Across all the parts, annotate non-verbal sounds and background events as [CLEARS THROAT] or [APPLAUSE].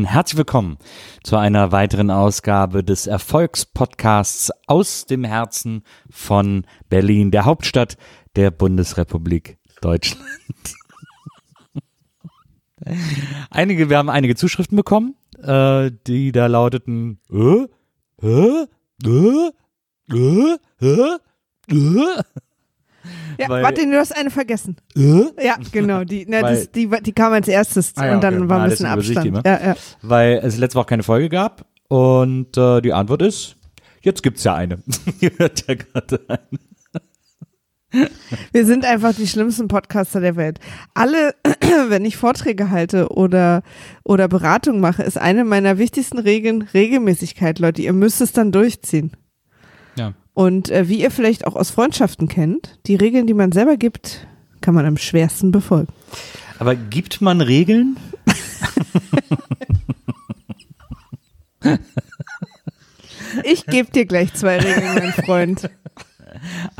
WIMAF-Zuhörerinnen. Herzlich willkommen zu einer weiteren Ausgabe des Erfolgspodcasts aus dem Herzen von Berlin, der Hauptstadt der Bundesrepublik Deutschland. [LAUGHS] einige, wir haben einige Zuschriften bekommen, äh, die da lauteten, äh, äh, äh, äh, äh, äh. Ja, Weil- warte, du hast eine vergessen. Äh? Ja, genau. Die, na, Weil- das, die, die kam als erstes Ah ja, und dann okay. war Ah, ein bisschen deswegen übersehe ich Abstand. die Ja, ja. weil es letzte Woche keine Folge gab. Und äh, die Antwort ist, jetzt gibt's ja eine. [LAUGHS] Ihr hört ja gerade eine. Wir sind einfach die schlimmsten Podcaster der Welt. Alle, [CLEARS THROAT] wenn ich Vorträge halte oder, oder Beratung mache, ist eine meiner wichtigsten Regeln Regelmäßigkeit, Leute. Ihr müsst es dann durchziehen. Ja. Und äh, wie ihr vielleicht auch aus Freundschaften kennt, die Regeln, die man selber gibt, kann man am schwersten befolgen. Aber gibt man Regeln? [LAUGHS] Ich gebe dir gleich zwei Regeln, mein Freund.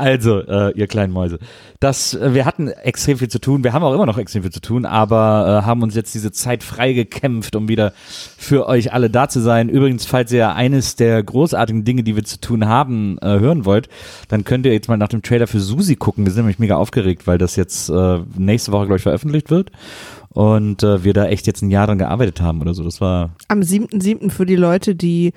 Also, äh, ihr kleinen Mäuse. Das, äh, wir hatten extrem viel zu tun. Wir haben auch immer noch extrem viel zu tun, aber äh, haben uns jetzt diese Zeit frei gekämpft, um wieder für euch alle da zu sein. Übrigens, falls ihr eines der großartigen Dinge, die wir zu tun haben, äh, hören wollt, dann könnt ihr jetzt mal nach dem Trailer für Susi gucken. Wir sind nämlich mega aufgeregt, weil das jetzt äh, nächste Woche, glaube ich, veröffentlicht wird. Und äh, wir da echt jetzt ein Jahr dran gearbeitet haben oder so. Das war Am 7.7. für die Leute, die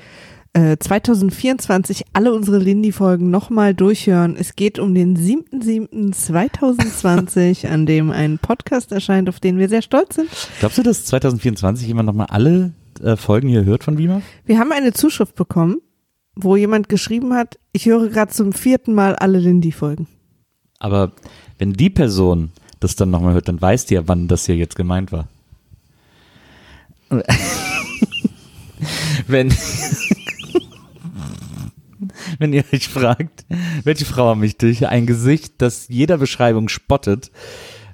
äh, 2024 alle unsere Lindy-Folgen nochmal durchhören. Es geht um den 7.7.2020, [LAUGHS] an dem ein Podcast erscheint, auf den wir sehr stolz sind. Glaubst du, dass 2024 jemand nochmal alle äh, Folgen hier hört von Wima? Wir haben eine Zuschrift bekommen, wo jemand geschrieben hat, ich höre gerade zum vierten Mal alle Lindy-Folgen. Aber wenn die Person das dann nochmal hört, dann weiß die ja, wann das hier jetzt gemeint war. [LAUGHS] wenn, [LAUGHS] wenn ihr euch fragt, welche Frau mich durch ein Gesicht, das jeder Beschreibung spottet,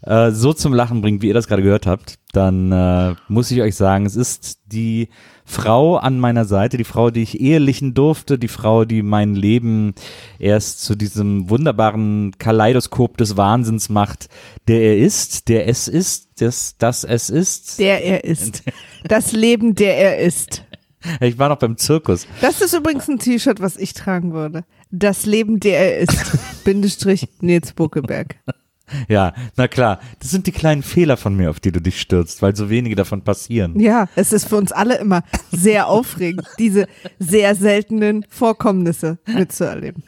äh, so zum Lachen bringt, wie ihr das gerade gehört habt, dann äh, muss ich euch sagen, es ist die Frau an meiner Seite, die Frau, die ich ehelichen durfte, die Frau, die mein Leben erst zu diesem wunderbaren Kaleidoskop des Wahnsinns macht, der er ist, der es ist, das, das es ist. Der er ist. Das Leben, der er ist. [LAUGHS] Ich war noch beim Zirkus. Das ist übrigens ein T-Shirt, was ich tragen würde. Das Leben, der er ist. [LAUGHS] Bindestrich Nils Buckeberg. Ja, na klar. Das sind die kleinen Fehler von mir, auf die du dich stürzt, weil so wenige davon passieren. Ja, es ist für uns alle immer sehr [LAUGHS] aufregend, diese sehr seltenen Vorkommnisse mitzuerleben.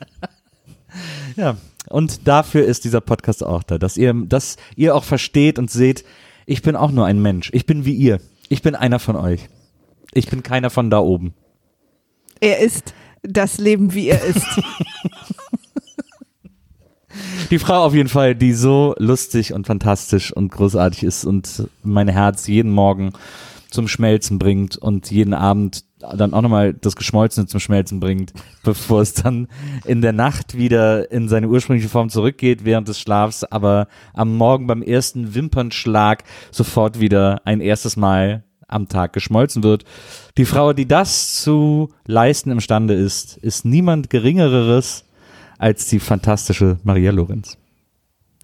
Ja, und dafür ist dieser Podcast auch da, dass ihr, dass ihr auch versteht und seht, ich bin auch nur ein Mensch. Ich bin wie ihr. Ich bin einer von euch. Ich bin keiner von da oben. Er ist das Leben, wie er ist. [LAUGHS] Die Frau auf jeden Fall, die so lustig und fantastisch und großartig ist und mein Herz jeden Morgen zum Schmelzen bringt und jeden Abend dann auch nochmal das Geschmolzene zum Schmelzen bringt, [LAUGHS] bevor es dann in der Nacht wieder in seine ursprüngliche Form zurückgeht während des Schlafs, aber am Morgen beim ersten Wimpernschlag sofort wieder ein erstes Mal am Tag geschmolzen wird. Die Frau, die das zu leisten imstande ist, ist niemand Geringeres als die fantastische Maria Lorenz.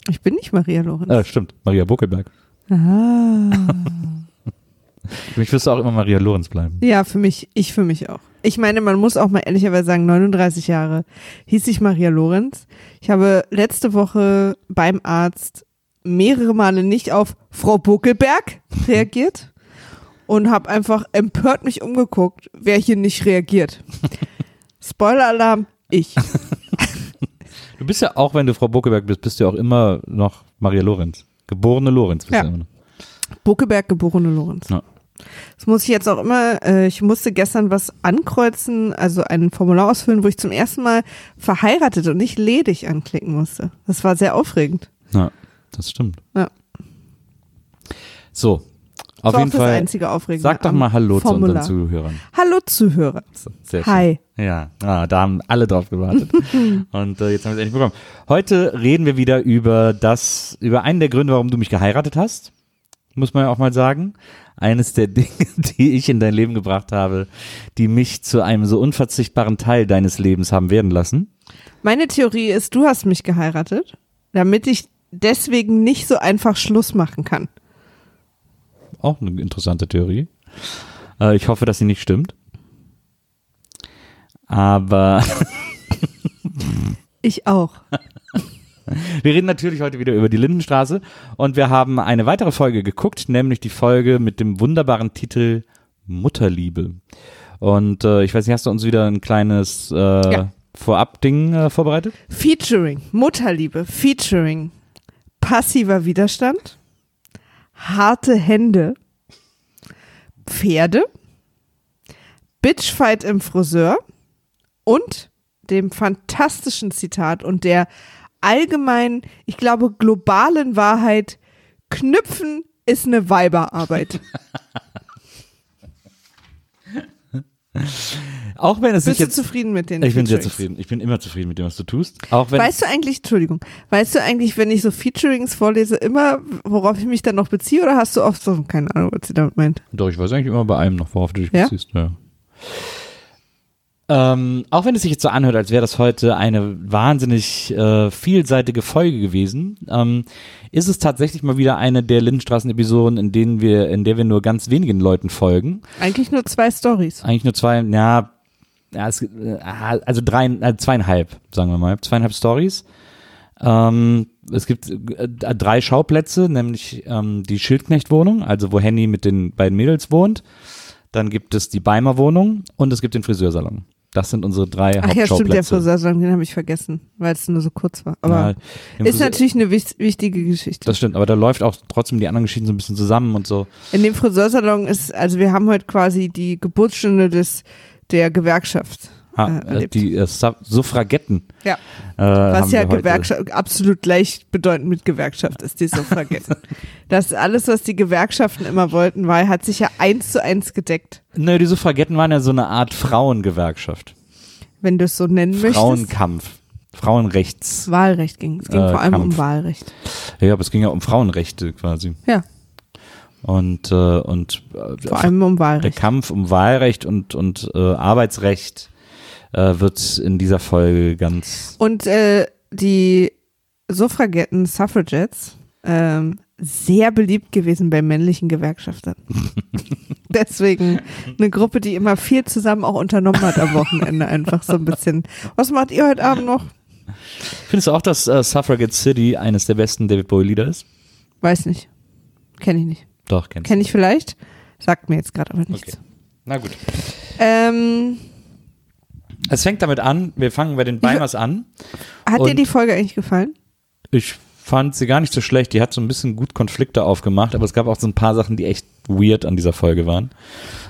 Ich bin nicht Maria Lorenz. Äh, stimmt, Maria Buckelberg. Ah. [LAUGHS] Für mich wirst du auch immer Maria Lorenz bleiben. Ja, für mich, ich für mich auch. Ich meine, man muss auch mal ehrlicherweise sagen, 39 Jahre hieß ich Maria Lorenz. Ich habe letzte Woche beim Arzt mehrere Male nicht auf Frau Buckelberg [LAUGHS] reagiert und habe einfach empört mich umgeguckt, wer hier nicht reagiert. [LAUGHS] Spoiler-Alarm, ich. Du bist ja auch, wenn du Frau Buckelberg bist, bist du auch immer noch Maria Lorenz. Geborene Lorenz bist Ja. du immer noch. Buckelberg, geborene Lorenz. Ja. Das muss ich jetzt auch immer, äh, ich musste gestern was ankreuzen, also ein Formular ausfüllen, wo ich zum ersten Mal verheiratet und nicht ledig anklicken musste. Das war sehr aufregend. Ja, das stimmt. Ja. So, auf jeden auch das Fall. einzige Aufregende. Sag doch mal Hallo Formular. zu unseren Zuhörern. Hallo Zuhörer. Sehr schön. Hi. Ja, ah, da haben alle drauf gewartet. [LAUGHS] Und äh, jetzt haben wir es endlich bekommen. Heute reden wir wieder über das, über einen der Gründe, warum du mich geheiratet hast. muss man ja auch mal sagen. Eines der [LAUGHS] Dinge, die ich in dein Leben gebracht habe, die mich zu einem so unverzichtbaren Teil deines Lebens haben werden lassen. Meine Theorie ist, du hast mich geheiratet, damit ich deswegen nicht so einfach Schluss machen kann. Auch eine interessante Theorie. Äh, ich hoffe, dass sie nicht stimmt. Aber [LAUGHS] Ich auch. [LAUGHS] wir reden natürlich heute wieder über die Lindenstraße und wir haben eine weitere Folge geguckt, nämlich die Folge mit dem wunderbaren Titel Mutterliebe. Und äh, ich weiß nicht, hast du uns wieder ein kleines äh, Ja. Vorab-Ding äh, vorbereitet? Featuring, Mutterliebe, Featuring, passiver Widerstand, harte Hände, Pferde, Bitchfight im Friseur und dem fantastischen Zitat und der allgemein, ich glaube, globalen Wahrheit, Knüpfen ist eine Weiberarbeit. [LAUGHS] Auch wenn es sich Bist du jetzt. zufrieden mit den Ich bin sehr zufrieden. Ich bin immer zufrieden mit dem, was du tust. Auch wenn Weißt du eigentlich, Entschuldigung, weißt du eigentlich, wenn ich so Featurings vorlese, immer, worauf ich mich dann noch beziehe oder hast du oft so, keine Ahnung, was sie damit meint? Doch, ich weiß eigentlich immer bei einem noch, worauf du dich Ja? beziehst. Ja. Ähm, auch wenn es sich jetzt so anhört, als wäre das heute eine wahnsinnig äh, vielseitige Folge gewesen, ähm, ist es tatsächlich mal wieder eine der Lindenstraßen-Episoden, in denen wir, in der wir nur ganz wenigen Leuten folgen. Eigentlich nur zwei Stories. Eigentlich nur zwei, ja, ja es, äh, also drei, äh, zweieinhalb, sagen wir mal, zweieinhalb Stories. Ähm, es gibt äh, drei Schauplätze, nämlich ähm, die Schildknecht-Wohnung, also wo Henny mit den beiden Mädels wohnt. Dann gibt es die Beimer Wohnung und es gibt den Friseursalon. Das sind unsere drei Ach ja, stimmt, der. Friseursalon, den habe ich vergessen, weil es nur so kurz war. Aber Ja, ist natürlich eine wich wichtige Geschichte. Das stimmt, aber da läuft auch trotzdem die anderen Geschichten so ein bisschen zusammen und so. In dem Friseursalon ist, also wir haben heute quasi die Geburtsstunde des, der Gewerkschaft. Ha, Äh, äh, erlebt. die äh, Suff- Suffragetten. Ja. Äh, Was ja. Gewerkschaft, absolut gleichbedeutend mit Gewerkschaft ist, die Suffragetten. [LAUGHS] das alles, was die Gewerkschaften immer wollten, war, hat sich ja eins zu eins gedeckt. Nö, die Suffragetten waren ja so eine Art Frauengewerkschaft. Wenn du es so nennen möchtest. Frauenkampf. Frauenrechts. Wahlrecht ging. Es ging Äh, vor allem um Kampf. Wahlrecht. Ja, aber es ging ja um Frauenrechte quasi. Ja, Und, äh, und äh, vor allem um der Wahlrecht. Kampf um Wahlrecht und, und äh, Arbeitsrecht äh, wird in dieser Folge ganz. Und äh, die Suffragetten, Suffragettes, ähm, sehr beliebt gewesen bei männlichen Gewerkschaftern. [LAUGHS] Deswegen eine Gruppe, die immer viel zusammen auch unternommen hat am Wochenende. Einfach so ein bisschen. Was macht ihr heute Abend noch? Findest du auch, dass äh, Suffragette City eines der besten David Bowie-Lieder ist? Weiß nicht. Kenne ich nicht. Doch, kennst Kenne ich vielleicht? Sagt mir jetzt gerade aber nichts. Okay. Na gut. Ähm, Es fängt damit an, wir fangen bei den Beimers an. hat dir die Folge eigentlich gefallen? Ich fand sie gar nicht so schlecht. Die hat so ein bisschen gut Konflikte aufgemacht, aber es gab auch so ein paar Sachen, die echt weird an dieser Folge waren.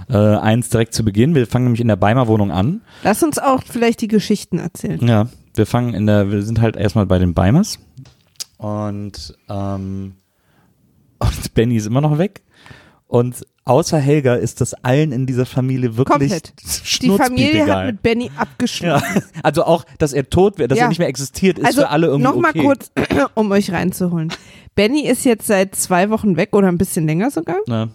Äh, eins direkt zu Beginn. Wir fangen nämlich in der Beimer Wohnung an. Lass uns auch vielleicht die Geschichten erzählen. Ja, wir fangen in der, wir sind halt erstmal bei den Beimers. Und, ähm, und Benny ist immer noch weg. Und außer Helga ist das allen in dieser Familie wirklich Komplett. Die Familie hat mit Benny abgeschlossen. ja, also auch, dass er tot wird, dass Ja. er nicht mehr existiert, ist also für alle irgendwie noch mal okay. kurz, [CLEARS THROAT] um euch reinzuholen. Benny ist jetzt seit zwei Wochen weg oder ein bisschen länger sogar. Ja,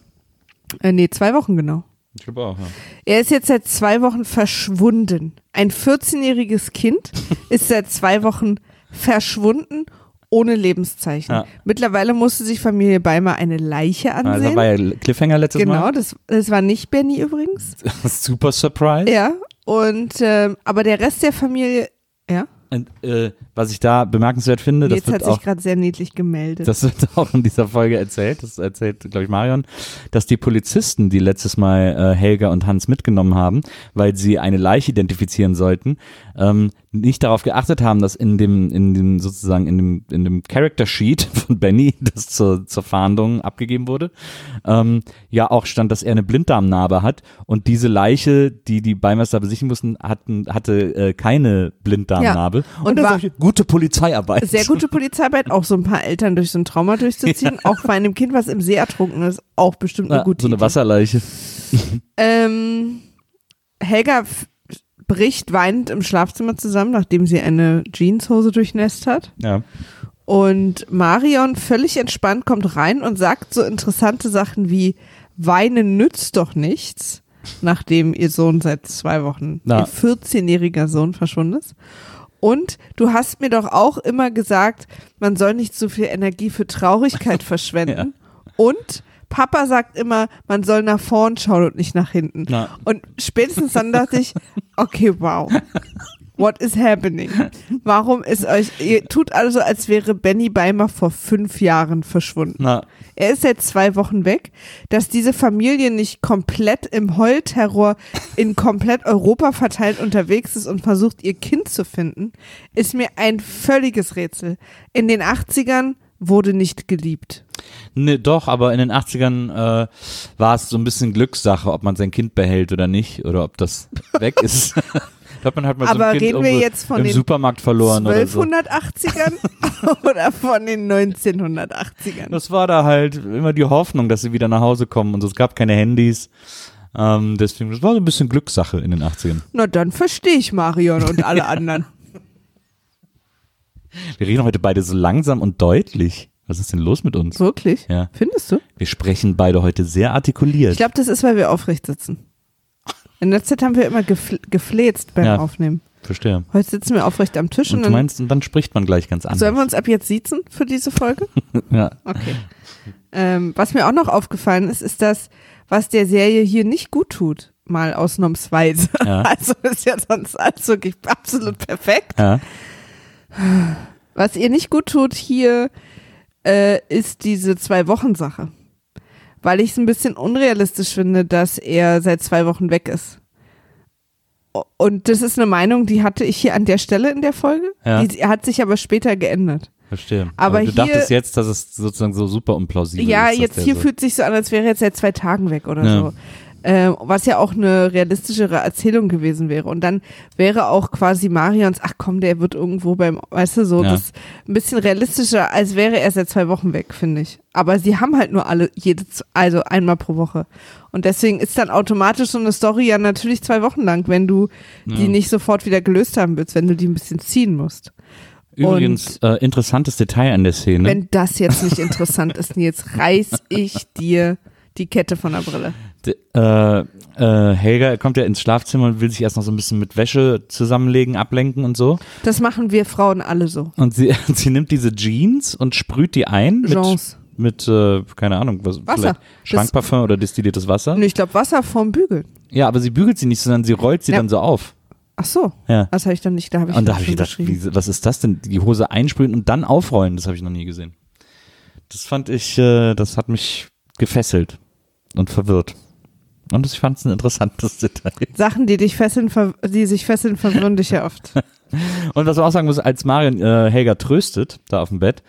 Äh, nee, zwei Wochen genau. ich glaube auch, ja. Er ist jetzt seit zwei Wochen verschwunden. Ein 14-jähriges Kind [LAUGHS] ist seit zwei Wochen verschwunden, ohne Lebenszeichen. Ja. Mittlerweile musste sich Familie Beimer eine Leiche Also ansehen. war ja Cliffhanger letztes genau, Mal. das, das war nicht Benny übrigens. [LAUGHS] Super Surprise. Ja, und ähm, aber der Rest der Familie, ja, Und, äh, was ich da bemerkenswert finde, das jetzt hat wird, sich gerade sehr niedlich gemeldet. das wird auch in dieser Folge erzählt, das erzählt, glaube ich, Marion, dass die Polizisten, die letztes Mal äh, Helga und Hans mitgenommen haben, weil sie eine Leiche identifizieren sollten, ähm, nicht darauf geachtet haben, dass in dem, in dem sozusagen in dem, in dem Character Sheet [LAUGHS] von Benny, das zur, zur Fahndung abgegeben wurde, ähm, ja auch stand, dass er eine Blinddarmnarbe hat und diese Leiche, die die Beimeister besichtigen mussten, hatten, hatte äh, keine Blinddarmnarbe. Und Und, das war- war gute Polizeiarbeit. Sehr gute Polizeiarbeit, auch so ein paar Eltern durch so ein Trauma durchzuziehen. [LAUGHS] Auch bei einem Kind, was im See ertrunken ist, auch bestimmt eine Ja, gute so eine Idee. Wasserleiche. Ähm, Helga bricht weinend im Schlafzimmer zusammen, nachdem sie eine Jeanshose durchnässt hat. Ja. Und Marion völlig entspannt kommt rein und sagt so interessante Sachen wie Weinen nützt doch nichts, nachdem ihr Sohn seit zwei Wochen, Na. ihr 14-jähriger Sohn verschwunden ist. Und du hast mir doch auch immer gesagt, man soll nicht so viel Energie für Traurigkeit [LAUGHS] verschwenden. Und Papa sagt immer, man soll nach vorn schauen und nicht nach hinten. Na. Und spätestens dann dachte ich, okay, wow. [LAUGHS] What is happening? Warum ist euch, ihr tut also, als wäre Benny Beimer vor fünf Jahren verschwunden. Na, Er ist seit zwei Wochen weg. Dass diese Familie nicht komplett im Heulterror in komplett Europa verteilt unterwegs ist und versucht, ihr Kind zu finden, ist mir ein völliges Rätsel. In den 80ern wurde nicht geliebt. ne, doch, aber in den 80ern äh, war es so ein bisschen Glückssache, ob man sein Kind behält oder nicht oder ob das weg ist. [LAUGHS] Da hat man halt mal so Aber ein Kind reden wir jetzt von im den Supermarkt verloren oder so. 1280ern [LAUGHS] oder von den 1980ern? Das war da halt immer die Hoffnung, dass sie wieder nach Hause kommen und es gab keine Handys. Ähm, deswegen, das war so ein bisschen Glückssache in den 80ern. Na, dann verstehe ich Marion und alle [LAUGHS] anderen. Wir reden heute beide so langsam und deutlich. Was ist denn los mit uns? Wirklich? Ja. Findest du? Wir sprechen beide heute sehr artikuliert. Ich glaube, das ist, weil wir aufrecht sitzen. In der Zeit haben wir immer gefl gefläzt beim Ja. Aufnehmen. Verstehe. Heute sitzen wir aufrecht am Tisch und, Und du dann meinst, und dann spricht man gleich ganz anders. sollen wir uns ab jetzt siezen für diese Folge? [LAUGHS] ja. Okay. ähm, was mir auch noch aufgefallen ist, ist das, was der Serie hier nicht gut tut. Mal ausnahmsweise. Ja. [LAUGHS] Also ist ja sonst alles wirklich absolut perfekt. ja. Was ihr nicht gut tut hier, äh, ist diese Zwei-Wochen-Sache. Weil ich es ein bisschen unrealistisch finde, dass er seit zwei Wochen weg ist. Und das ist eine Meinung, die hatte ich hier an der Stelle in der Folge. Ja. Die hat sich aber später geändert. Verstehe. Aber du hier- dachtest jetzt, dass es sozusagen so super unplausibel Ja, ist. dass jetzt hier so fühlt sich so an, als wäre er jetzt seit zwei Tagen weg oder Ja. so. Ähm, was ja auch eine realistischere Erzählung gewesen wäre. Und dann wäre auch quasi Marions, ach komm, der wird irgendwo beim, weißt du, so, Ja. das ein bisschen realistischer, als wäre er seit zwei Wochen weg, finde ich. Aber sie haben halt nur alle, jede, also einmal pro Woche. Und deswegen ist dann automatisch so eine Story ja natürlich zwei Wochen lang, wenn du die Ja. nicht sofort wieder gelöst haben willst, wenn du die ein bisschen ziehen musst. Übrigens, äh, interessantes Detail an der Szene. Wenn das jetzt nicht interessant ist, Nils, reiß ich dir die Kette von der Brille. Äh, äh, Helga kommt ja ins Schlafzimmer und will sich erst noch so ein bisschen mit Wäsche zusammenlegen, ablenken und so. Das machen wir Frauen alle so. Und sie, [LAUGHS] sie nimmt diese Jeans und sprüht die ein mit, Jeans. mit äh, keine Ahnung, was, Wasser. Schwankparfum oder destilliertes Wasser. Und ich glaube, Wasser vorm Bügeln. Ja, aber sie bügelt sie nicht, sondern sie rollt sie Ja. dann so auf. Ach so, Ja. das habe ich dann nicht, da habe ich Und da habe ich gedacht, wie, was ist das denn? Die Hose einsprühen und dann aufrollen, das habe ich noch nie gesehen. Das fand ich, äh, das hat mich gefesselt und verwirrt. Und ich fand es ein interessantes Detail. Sachen, die dich fesseln, die sich fesseln, verwirren dich ja oft. [LAUGHS] Und was man auch sagen muss, als Marion äh, Helga tröstet, da auf dem Bett,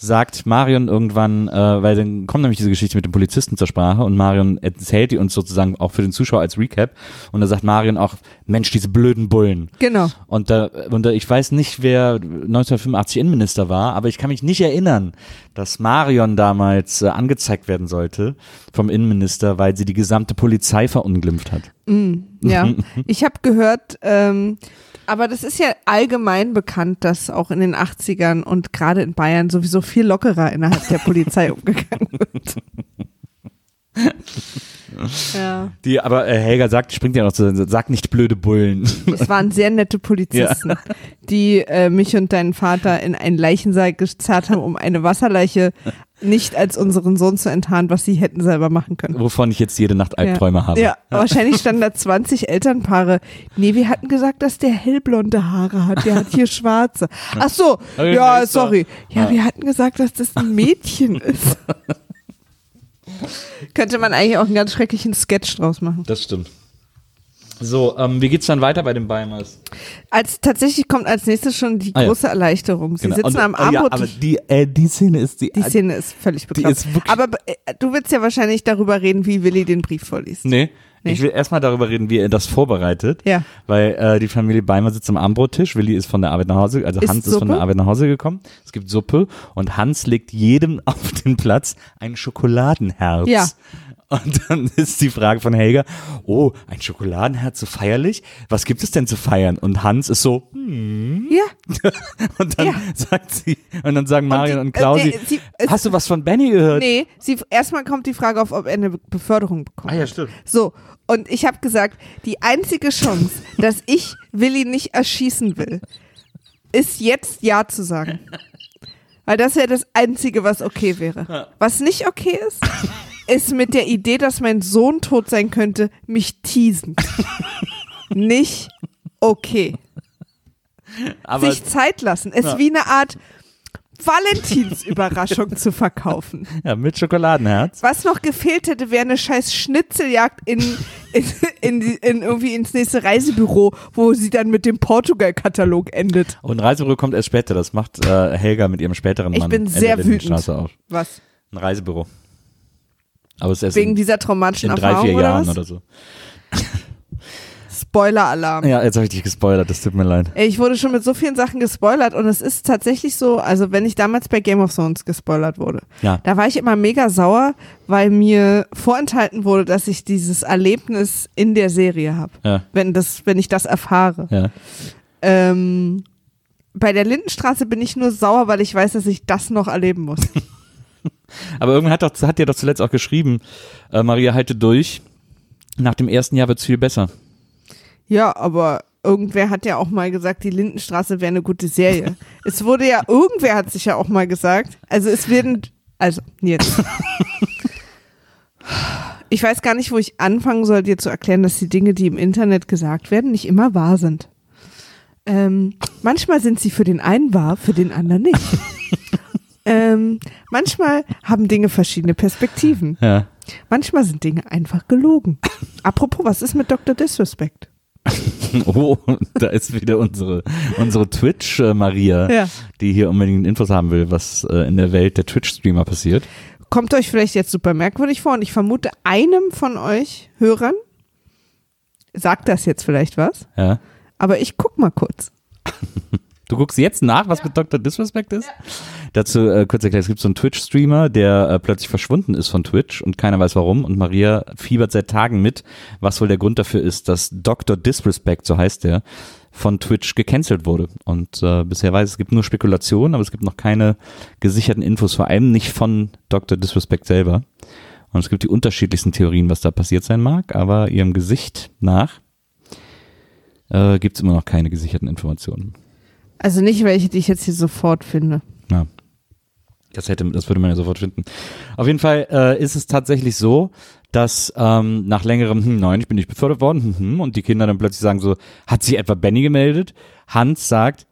sagt Marion irgendwann, äh, weil dann kommt nämlich diese Geschichte mit dem Polizisten zur Sprache und Marion erzählt die uns sozusagen auch für den Zuschauer als Recap. Und da sagt Marion auch, Mensch, diese blöden Bullen. Genau. Und da, und da, ich weiß nicht, wer 1985 Innenminister war, aber ich kann mich nicht erinnern, dass Marion damals äh, angezeigt werden sollte vom Innenminister, weil sie die gesamte Polizei verunglimpft hat. Ja, [LAUGHS] ich habe gehört, ähm, aber das ist ja allgemein bekannt, dass auch in den 80ern und gerade in Bayern sowieso viel lockerer innerhalb der Polizei [LAUGHS] umgegangen wird. ja, Die, aber äh, Helga sagt, springt ja noch zu, sagt nicht blöde Bullen. es waren sehr nette Polizisten, [LAUGHS] die äh, mich und deinen Vater in einen Leichensaal gezerrt haben, um eine Wasserleiche nicht als unseren Sohn zu enttarnen, was sie hätten selber machen können. Wovon ich jetzt jede Nacht Albträume habe. Ja, wahrscheinlich standen da 20 Elternpaare. Nee, wir hatten gesagt, dass der hellblonde Haare hat, der hat hier schwarze. Ach so, ja, sorry. Ja, Ja. wir hatten gesagt, dass das ein Mädchen [LAUGHS] ist. Könnte man eigentlich auch einen ganz schrecklichen Sketch draus machen. Das stimmt. So, ähm, wie geht's dann weiter bei den Beimers? Als tatsächlich kommt als nächstes schon die Ah, ja. große Erleichterung. Sie sitzen Und, am oh ja, aber Armbrot. die, äh, die Szene ist die. die Szene ist völlig bekloppt. ist Aber äh, du willst ja wahrscheinlich darüber reden, wie Willi den Brief vorliest. Nee. Nee. Ich will erstmal darüber reden, wie er das vorbereitet. Ja. Weil äh, die Familie Beimer sitzt am Abendbrottisch. Willi ist von der Arbeit nach Hause, also Ist Hans ist von Suppe? der Arbeit nach Hause gekommen. Es gibt Suppe und Hans legt jedem [LAUGHS] auf den Platz ein Schokoladenherz. Ja. Und dann ist die Frage von Helga, oh, ein Schokoladenherz so feierlich? Was gibt es denn zu feiern? Und Hans ist so, hm. Ja. [LAUGHS] Und dann Ja. sagt sie, und dann sagen Marion und, die- Klausi, äh, nee, sie- hast du was von Benny gehört? Nee, sie, erstmal kommt die Frage auf, ob er eine Be- Beförderung bekommt. Ah ja, stimmt. So, und ich habe gesagt, die einzige Chance, [LAUGHS] dass ich Willi nicht erschießen will, ist jetzt Ja zu sagen. [LAUGHS] Weil das wäre das Einzige, was okay wäre. Was nicht okay ist, ist mit der Idee, dass mein Sohn tot sein könnte, mich teasen. [LAUGHS] nicht okay. Aber Sich Zeit lassen. Es wie eine Art Valentinsüberraschung zu verkaufen. ja, mit Schokoladenherz. Was noch gefehlt hätte, wäre eine scheiß Schnitzeljagd in, in, in, in irgendwie ins nächste Reisebüro, wo sie dann mit dem Portugal-Katalog endet. Und Reisebüro kommt erst später. Das macht äh, Helga mit ihrem späteren Ich Mann. bin Ende sehr wütend. Auf. Was? Ein Reisebüro. Aber es ist erst Wegen in, dieser traumatischen in drei, Erfahrung vier oder Jahren was? oder so. [LAUGHS] Spoiler-Alarm. Ja, jetzt habe ich dich gespoilert, das tut mir leid. Ich wurde schon mit so vielen Sachen gespoilert und es ist tatsächlich so, also wenn ich damals bei Game of Thrones gespoilert wurde, Ja. da war ich immer mega sauer, weil mir vorenthalten wurde, dass ich dieses Erlebnis in der Serie habe, Ja, wenn das, wenn ich das erfahre. ja. Ähm, bei der Lindenstraße bin ich nur sauer, weil ich weiß, dass ich das noch erleben muss. [LAUGHS] Aber irgendwann hat, doch, hat dir doch zuletzt auch geschrieben, äh, Maria, halte durch. Nach dem ersten Jahr wird's viel besser. ja, aber irgendwer hat ja auch mal gesagt, die Lindenstraße wäre eine gute Serie. [LAUGHS] es wurde ja, irgendwer hat sich ja auch mal gesagt, also es werden, also jetzt. [LAUGHS] Ich weiß gar nicht, wo ich anfangen soll, dir zu erklären, dass die Dinge, die im Internet gesagt werden, nicht immer wahr sind. Ähm, manchmal sind sie für den einen wahr, für den anderen nicht. [LAUGHS] ähm, manchmal haben Dinge verschiedene Perspektiven. Ja. Manchmal sind Dinge einfach gelogen. Apropos, was ist mit Dr. Disrespect? [LAUGHS] Oh, da ist wieder unsere, unsere Twitch-Maria, Ja. die hier unbedingt Infos haben will, was äh, in der Welt der Twitch-Streamer passiert. Kommt euch vielleicht jetzt super merkwürdig vor und ich vermute, einem von euch Hörern sagt das jetzt vielleicht was, Ja. aber ich guck mal kurz. [LAUGHS] Du guckst jetzt nach, was mit Dr. Disrespect ist? Dazu äh, kurz erklärt, es gibt so einen Twitch-Streamer, der äh, plötzlich verschwunden ist von Twitch und keiner weiß warum und Maria fiebert seit Tagen mit, was wohl der Grund dafür ist, dass Dr. Disrespect, so heißt der, von Twitch gecancelt wurde. Und äh, bisher weiß es, es gibt nur Spekulationen, aber es gibt noch keine gesicherten Infos, vor allem nicht von Dr. Disrespect selber. Und es gibt die unterschiedlichsten Theorien, was da passiert sein mag, aber ihrem Gesicht nach äh, gibt es immer noch keine gesicherten Informationen. Also nicht welche, die ich jetzt hier sofort finde. Ja. Das hätte, das würde man ja sofort finden. Auf jeden Fall äh, ist es tatsächlich so, dass ähm, nach längerem, hm, nein, ich bin nicht befördert worden, hm, hm, und die Kinder dann plötzlich sagen so, hat sich etwa Benny gemeldet? Hans sagt,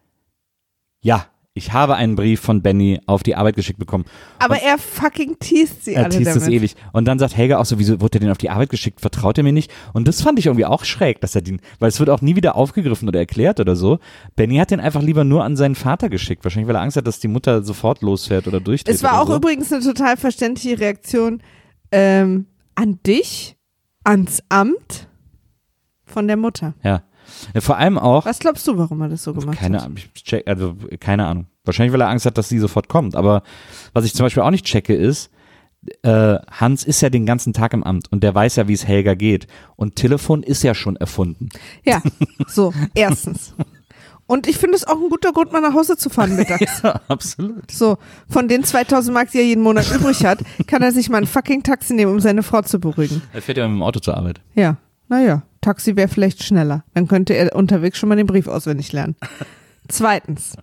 ja, ich habe einen Brief von Benny auf die Arbeit geschickt bekommen. Aber er fucking teast sie Er alle teast es damit. ewig. Und dann sagt Helga auch so, wieso wurde er denn auf die Arbeit geschickt? Vertraut er mir nicht? Und das fand ich irgendwie auch schräg, dass er den, weil es wird auch nie wieder aufgegriffen oder erklärt oder so. Benny hat den einfach lieber nur an seinen Vater geschickt. Wahrscheinlich, weil er Angst hat, dass die Mutter sofort losfährt oder durchdreht. Es war oder auch so. übrigens eine total verständliche Reaktion ähm, an dich, ans Amt von der Mutter. Ja. Vor allem auch, Was glaubst du, warum er das so gemacht keine hat? Ich check, also keine Ahnung. Wahrscheinlich, weil er Angst hat, dass sie sofort kommt. Aber was ich zum Beispiel auch nicht checke, ist, äh, Hans ist ja den ganzen Tag im Amt und der weiß ja, wie es Helga geht. Und Telefon ist ja schon erfunden. Ja, [LAUGHS] so, erstens. Und ich finde es auch ein guter Grund, mal nach Hause zu fahren mittags. [LAUGHS] Ja, absolut. So, von den 2000 Mark, die er jeden Monat übrig hat, kann er sich mal ein fucking Taxi nehmen, um seine Frau zu beruhigen. Er fährt ja mit dem Auto zur Arbeit. Ja, naja, Taxi wäre vielleicht schneller. Dann könnte er unterwegs schon mal den Brief auswendig lernen. [LAUGHS] Zweitens.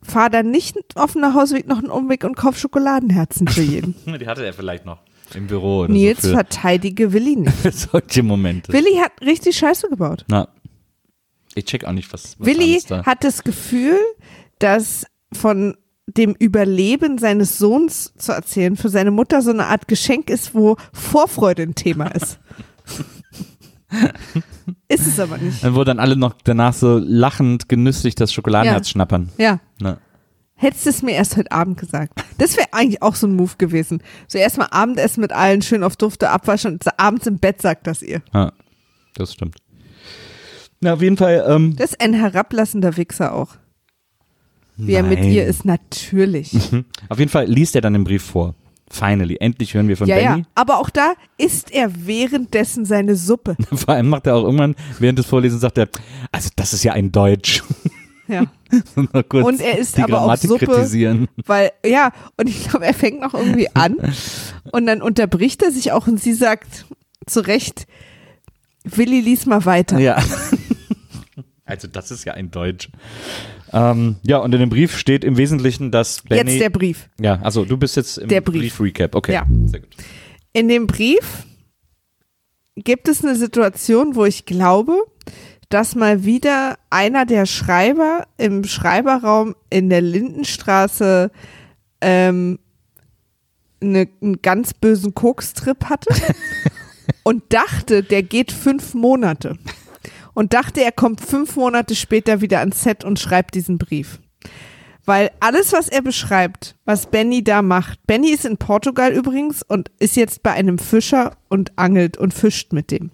Fahr dann nicht auf dem Nachhauseweg noch einen Umweg und kauf Schokoladenherzen für jeden. [LAUGHS] Die hatte er vielleicht noch im Büro oder Nils, so verteidige Willi [LAUGHS] nicht. für solche Momente. Willi hat richtig Scheiße gebaut. Na, ich check auch nicht, was, was Willi da. hat das Gefühl, dass von dem Überleben seines Sohns zu erzählen für seine Mutter so eine Art Geschenk ist, wo Vorfreude ein Thema ist. [LAUGHS] ist es aber nicht. Dann wo dann alle noch danach so lachend genüsslich das Schokoladenherz Ja. schnappern. Ja. Na. Hättest du es mir erst heute Abend gesagt. Das wäre eigentlich auch so ein Move gewesen. So erstmal Abendessen mit allen, schön auf Dufte abwaschen und abends im Bett sagt das ihr. Ja, das stimmt. Na, auf jeden Fall. Ähm, Das ist ein herablassender Wichser auch. Wie er mit nein. ihr ist, natürlich. Auf jeden Fall liest er dann den Brief vor. Finally, endlich hören wir von ja, Benny. ja. Aber auch da isst er währenddessen seine Suppe. [LAUGHS] Vor allem macht er auch irgendwann während des Vorlesens sagt er, also das ist ja ein Deutsch. Ja. [LAUGHS] Kurz Und er die aber auch Suppe. kritisieren. Weil, ja, und ich glaube, er fängt noch irgendwie an und dann unterbricht er sich auch und sie sagt zu Recht, Willi, lies mal weiter. Ja. [LAUGHS] Also das ist ja ein Deutsch. Ähm, ja, und in dem Brief steht im Wesentlichen, dass Benny. Jetzt der Brief. ja, also du bist jetzt im Der Brief. Brief-Recap. Okay, Ja. sehr gut. In dem Brief gibt es eine Situation, wo ich glaube, dass mal wieder einer der Schreiber im Schreiberraum in der Lindenstraße ähm, eine, einen ganz bösen Kokstrip hatte [LAUGHS] und dachte, der geht fünf Monate. Und dachte, er kommt fünf Monate später wieder ans Set und schreibt diesen Brief. Weil alles, was er beschreibt, was Benny da macht, Benny ist in Portugal übrigens und ist jetzt bei einem Fischer und angelt und fischt mit dem.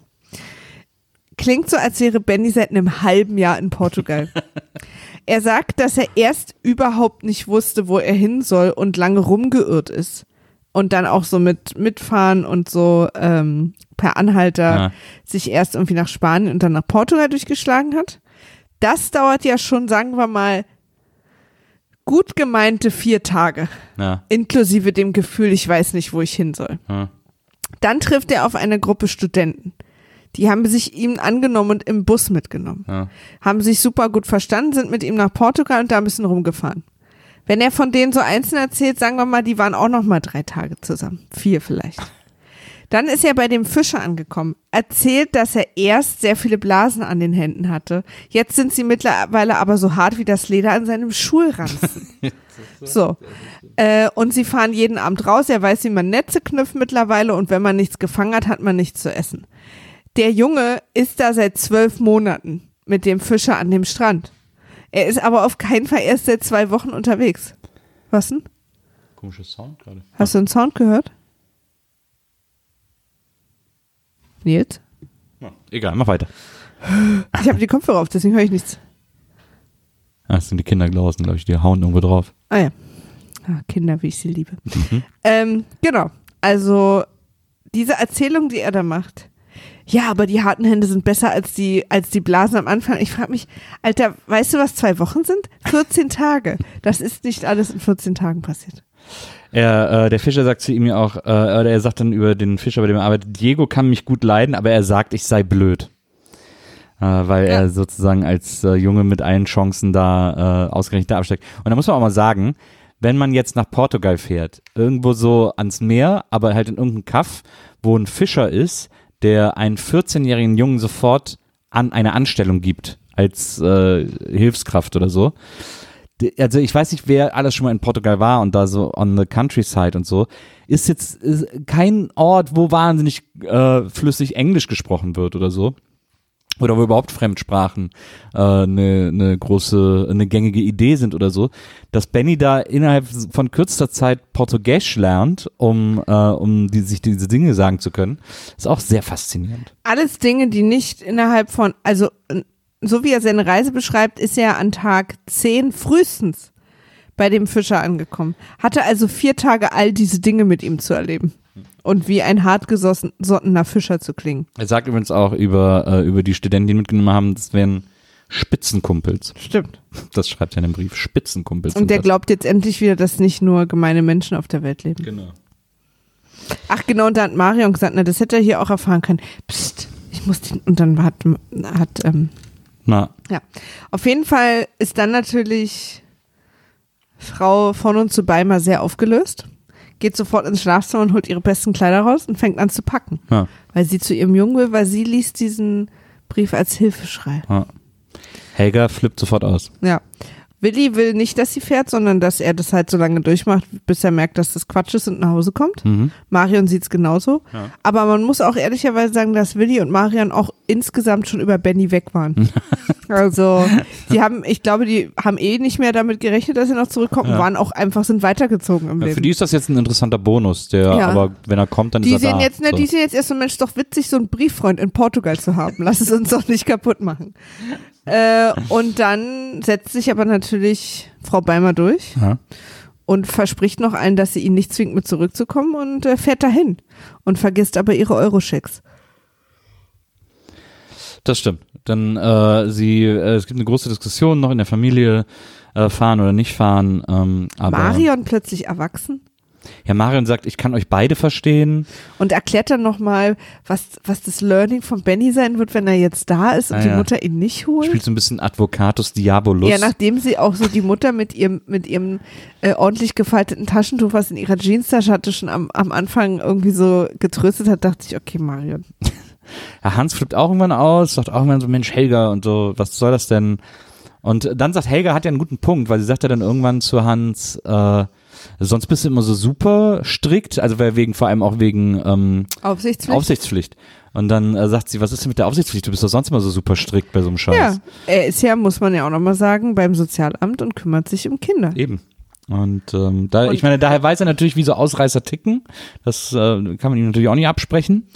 Klingt so, als wäre Benny seit einem halben Jahr in Portugal. [LAUGHS] er sagt, dass er erst überhaupt nicht wusste, wo er hin soll und lange rumgeirrt ist. Und dann auch so mit mitfahren und so ähm, per Anhalter Ja. sich erst irgendwie nach Spanien und dann nach Portugal durchgeschlagen hat. Das dauert ja schon, sagen wir mal, gut gemeinte vier Tage, Ja, inklusive dem Gefühl, ich weiß nicht, wo ich hin soll. ja. Dann trifft er auf eine Gruppe Studenten. Die haben sich ihm angenommen und im Bus mitgenommen. Ja. Haben sich super gut verstanden, sind mit ihm nach Portugal und da ein bisschen rumgefahren. Wenn er von denen so einzeln erzählt, sagen wir mal, die waren auch noch mal drei Tage zusammen. Vier vielleicht. Dann ist er bei dem Fischer angekommen. Erzählt, dass er erst sehr viele Blasen an den Händen hatte. Jetzt sind sie mittlerweile aber so hart wie das Leder an seinem Schulranzen. [LAUGHS] So. Äh, und sie fahren jeden Abend raus. Er weiß, wie man Netze knüpft mittlerweile. Und wenn man nichts gefangen hat, hat man nichts zu essen. Der Junge ist da seit zwölf Monaten mit dem Fischer an dem Strand. Er ist aber auf keinen Fall erst seit zwei Wochen unterwegs. Was denn? Komisches Sound gerade. Hast du einen Sound gehört? Nils? Ja. Egal, mach weiter. Ich habe die Kopfhörer auf, deswegen höre ich nichts. Das sind die Kinder draußen, glaube ich, die hauen irgendwo drauf. Ah ja. Ah, Kinder, wie ich sie liebe. Ähm, genau. Also diese Erzählung, die er da macht. Ja, aber die harten Hände sind besser als die, als die Blasen am Anfang. Ich frage mich, Alter, weißt du, was zwei Wochen sind? 14 Tage. Das ist nicht alles in 14 Tagen passiert. Er, äh, der Fischer sagt zu ihm ja auch, äh, oder er sagt dann über den Fischer, bei dem er arbeitet, Diego kann mich gut leiden, aber er sagt, ich sei blöd. Äh, weil Ja. er sozusagen als äh, Junge mit allen Chancen da äh, ausgerechnet da absteigt. Und da muss man auch mal sagen, wenn man jetzt nach Portugal fährt, irgendwo so ans Meer, aber halt in irgendeinem Kaff, wo ein Fischer ist, der einen 14-jährigen Jungen sofort an eine Anstellung gibt als äh, Hilfskraft oder so. Also ich weiß nicht, wer alles schon mal in Portugal war und da so on the countryside und so. Ist jetzt ist kein Ort, wo wahnsinnig äh, flüssig Englisch gesprochen wird oder so. Oder wo überhaupt Fremdsprachen eine äh, ne ne große, eine gängige Idee sind oder so, dass Benny da innerhalb von kürzester Zeit Portugiesisch lernt, um, äh, um die, sich diese Dinge sagen zu können, ist auch sehr faszinierend. Alles Dinge, die nicht innerhalb von, also so wie er seine Reise beschreibt, ist er an Tag 10 frühestens bei dem Fischer angekommen. Hatte also vier Tage all diese Dinge mit ihm zu erleben. Und wie ein hartgesottener Fischer zu klingen. Er sagt übrigens auch über, äh, über die Studenten, die ihn mitgenommen haben, das wären Spitzenkumpels. Stimmt. Das schreibt er in dem Brief. Spitzenkumpels. Und der das. glaubt jetzt endlich wieder, dass nicht nur gemeine Menschen auf der Welt leben. Genau. Ach genau, und da hat Marion gesagt, na, das hätte er hier auch erfahren können. Psst, ich muss den, und dann hat, hat ähm, Na, Ja, auf jeden Fall ist dann natürlich Frau von und zu Beimer sehr aufgelöst, geht sofort ins Schlafzimmer und holt ihre besten Kleider raus und fängt an zu packen, ja, weil sie zu ihrem Jungen will, weil sie liest diesen Brief als Hilfeschrei. ja. Helga flippt sofort aus. Ja. Willi will nicht, dass sie fährt, sondern dass er das halt so lange durchmacht, bis er merkt, dass das Quatsch ist und nach Hause kommt. Mhm. Marion sieht's genauso. Ja. Aber man muss auch ehrlicherweise sagen, dass Willi und Marion auch insgesamt schon über Benny weg waren. [LAUGHS] also, die haben, ich glaube, die haben eh nicht mehr damit gerechnet, dass sie noch zurückkommen, Ja. waren auch einfach, sind weitergezogen im Ja, Leben. für die ist das jetzt ein interessanter Bonus, der, Ja. aber wenn er kommt, dann die ist er sehen da. jetzt, ne, so. die sehen jetzt erst so, Mensch, doch witzig, so einen Brieffreund in Portugal zu haben. Lass es uns doch nicht kaputt machen. Äh, und dann setzt sich aber natürlich Frau Beimer durch ja. und verspricht noch allen, dass sie ihn nicht zwingt, mit zurückzukommen und äh, fährt dahin und vergisst aber ihre Euroschecks. Das stimmt. Dann äh, sie, äh, es gibt eine große Diskussion noch in der Familie, äh, fahren oder nicht fahren. Ähm, aber Marion plötzlich erwachsen ja, Marion sagt, ich kann euch beide verstehen. und erklärt dann nochmal, was, was das Learning von Benny sein wird, wenn er jetzt da ist und Ah, die ja. Mutter ihn nicht holt. Spielt so ein bisschen Advocatus Diabolus. Ja, nachdem sie auch so die Mutter mit ihrem, mit ihrem äh, ordentlich gefalteten Taschentuch, was in ihrer Jeanstasche hatte, schon am, am Anfang irgendwie so getröstet hat, dachte ich, okay, Marion. [LAUGHS] Ja, Hans flippt auch irgendwann aus, sagt auch irgendwann so, Mensch, Helga und so, was soll das denn? Und dann sagt Helga, hat ja einen guten Punkt, weil sie sagt ja dann irgendwann zu Hans, äh, sonst bist du immer so super strikt, also wegen, vor allem auch wegen ähm, Aufsichtspflicht. Aufsichtspflicht. Und dann äh, sagt sie, was ist denn mit der Aufsichtspflicht? Du bist doch sonst immer so super strikt bei so einem Scheiß. ja, er ist ja, muss man ja auch nochmal sagen, beim Sozialamt und kümmert sich um Kinder. Eben. Und ähm, da, Und- ich meine, daher weiß er natürlich, wie so Ausreißer ticken. Das äh, kann man ihm natürlich auch nicht absprechen.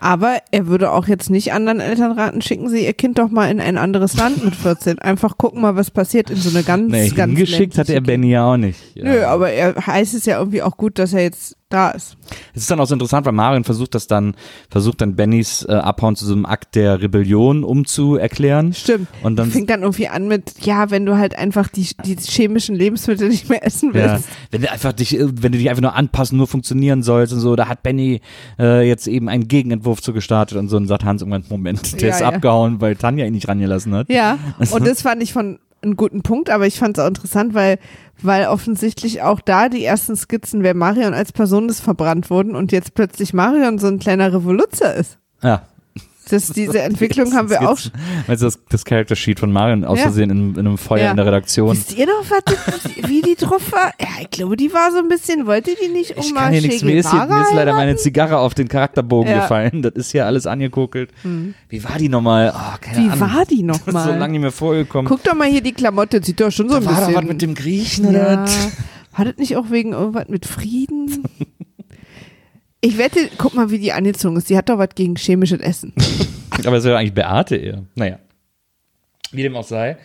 Aber er würde auch jetzt nicht anderen Eltern raten, schicken Sie Ihr Kind doch mal in ein anderes Land mit 14. [LAUGHS] Einfach gucken mal, was passiert in so eine ganz, Nee, ganz hingeschickt hat er Benny ja auch nicht. Ja. Nö, aber er heißt es ja irgendwie auch gut, dass er jetzt da ist. Es ist dann auch so interessant, weil Marion versucht das dann, versucht dann Bennys äh, Abhauen zu so einem Akt der Rebellion umzuerklären. Stimmt. Und dann Fängt dann irgendwie an mit, ja, wenn du halt einfach die, die chemischen Lebensmittel nicht mehr essen ja, willst. wenn du einfach dich, wenn du dich einfach nur anpassen, nur funktionieren sollst und so, da hat Benny äh, jetzt eben einen Gegenentwurf zu gestartet und so und sagt Hans irgendwann, Moment, der Ja, ist ja. abgehauen, weil Tanja ihn nicht rangelassen hat. Ja, [LAUGHS] und das fand ich von einen guten Punkt, aber ich fand es auch interessant, weil, weil offensichtlich auch da die ersten Skizzen, wer Marion als Person ist, verbrannt wurden und jetzt plötzlich Marion so ein kleiner Revoluzer ist. Ja. Das, diese Entwicklung haben wir auch schon. Also das, das Character Sheet von Marion aus Ja. In, in einem Feuer Ja. in der Redaktion. Wisst ihr noch, was die, wie die drauf war? Ja, ich glaube, die war so ein bisschen, wollte die nicht um Ich kann hier nichts, mir ist, hier, mir ist leider meine? Zigarre auf den Charakterbogen Ja. Hm. gefallen. Das ist hier alles angekokelt. Wie war die nochmal? Oh, keine Wie Ahnung. war die [LAUGHS] Das ist so lange nochmal? nicht mehr vorgekommen. Guck doch mal hier die Klamotte, sieht doch schon so ein war bisschen. da was mit dem Griechen oder? War das nicht auch wegen irgendwas mit Frieden? [LAUGHS] Ich wette, guck mal, wie die angezogen ist. Die hat doch was gegen chemisches Essen. [LAUGHS] Aber es ja eigentlich Beate eher. Naja. Wie dem auch sei.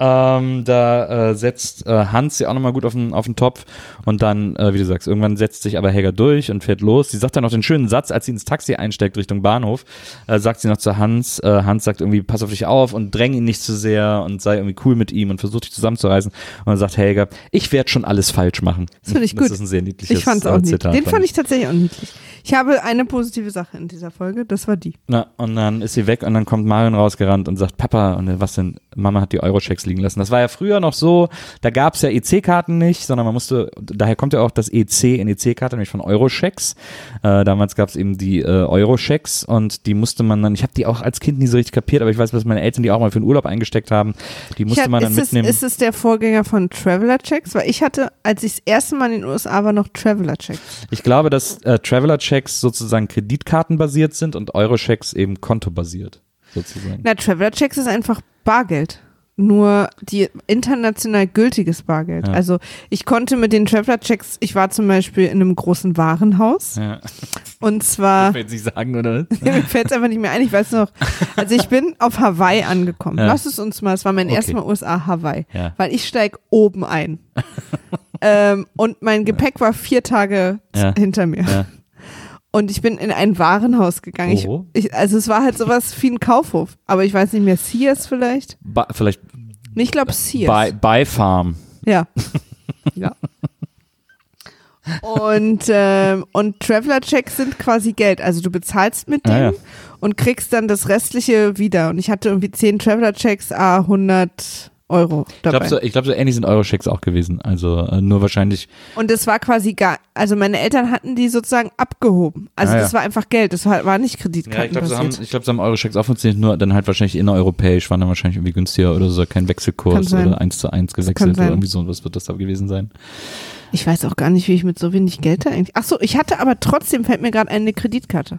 Ähm, da äh, setzt äh, Hans ja auch nochmal gut auf den, auf den Topf und dann, äh, wie du sagst, irgendwann setzt sich aber Helga durch und fährt los. Sie sagt dann noch den schönen Satz, als sie ins Taxi einsteigt Richtung Bahnhof, äh, sagt sie noch zu Hans, äh, Hans sagt irgendwie, pass auf dich auf und dräng ihn nicht zu sehr und sei irgendwie cool mit ihm und versuch dich zusammenzureißen. Und dann sagt Helga, ich werde schon alles falsch machen. Das finde ich Das gut. ist ein sehr niedliches Ich fand's äh, auch niedlich. Zitat. Den fand ich tatsächlich auch niedlich. Ich habe eine positive Sache in dieser Folge, das war die. Na, und dann ist sie weg und dann kommt Marion rausgerannt und sagt, Papa, und was denn, Mama hat die Eurochecks liegen lassen. Das war ja früher noch so, da gab es ja EC-Karten nicht, sondern man musste, daher kommt ja auch das EC in EC-Karte, nämlich von Eurochecks. Äh, damals gab es eben die äh, Eurochecks und die musste man dann, ich habe die auch als Kind nie so richtig kapiert, aber ich weiß, dass meine Eltern die auch mal für den Urlaub eingesteckt haben. Die musste hab- man dann ist, es, mitnehmen. ist es der Vorgänger von Traveler Checks? Weil ich hatte, als ich das erste Mal in den USA war, noch Traveler Checks. Ich glaube, dass äh, Traveler-Checks sozusagen Kreditkartenbasiert sind und Eurochecks eben kontobasiert, sozusagen. Na, Traveler Checks ist einfach Bargeld. Nur die international gültiges Bargeld. Ja. Also ich konnte mit den Traveler Checks, ich war zum Beispiel in einem großen Warenhaus Ja. und zwar Ich nicht sagen, oder? [LAUGHS] Mir fällt es einfach nicht mehr ein, ich weiß noch. Also ich bin auf Hawaii angekommen. Ja. Lass es uns mal, es war mein Okay. erstes Mal USA Hawaii. Ja. Weil ich steig oben ein. [LAUGHS] ähm, und mein Gepäck war vier Tage Ja. hinter mir. Und ich bin in ein Warenhaus gegangen. Ich, Oh. ich, also es war halt sowas wie ein Kaufhof. Aber ich weiß nicht mehr, Sears vielleicht? Ba vielleicht Ich glaube Sears. By, by Farm. Ja. [LAUGHS] ja. Und, ähm, und Traveler-Checks sind quasi Geld. Also du bezahlst mit Ah, denen ja. und kriegst dann das Restliche wieder. Und ich hatte irgendwie 10 Traveler-Checks, a 100 Euro Ich dabei. glaube, so, ich glaub, so ähnlich sind Eurochecks auch gewesen. Also äh, nur wahrscheinlich. Und das war quasi gar, also meine Eltern hatten die sozusagen abgehoben. Also Ah, ja. das war einfach Geld, das war, war nicht Ja, ich glaube, so Kreditkartenbasiert. haben, ich glaub, so haben Eurochecks auch funktioniert, nur dann halt wahrscheinlich innereuropäisch, waren dann wahrscheinlich irgendwie günstiger oder so, kein Wechselkurs oder eins zu eins gewechselt oder irgendwie so, was wird das da gewesen sein? Ich weiß auch gar nicht, wie ich mit so wenig Geld da eigentlich. Ach so, ich hatte aber trotzdem fällt mir gerade eine Kreditkarte.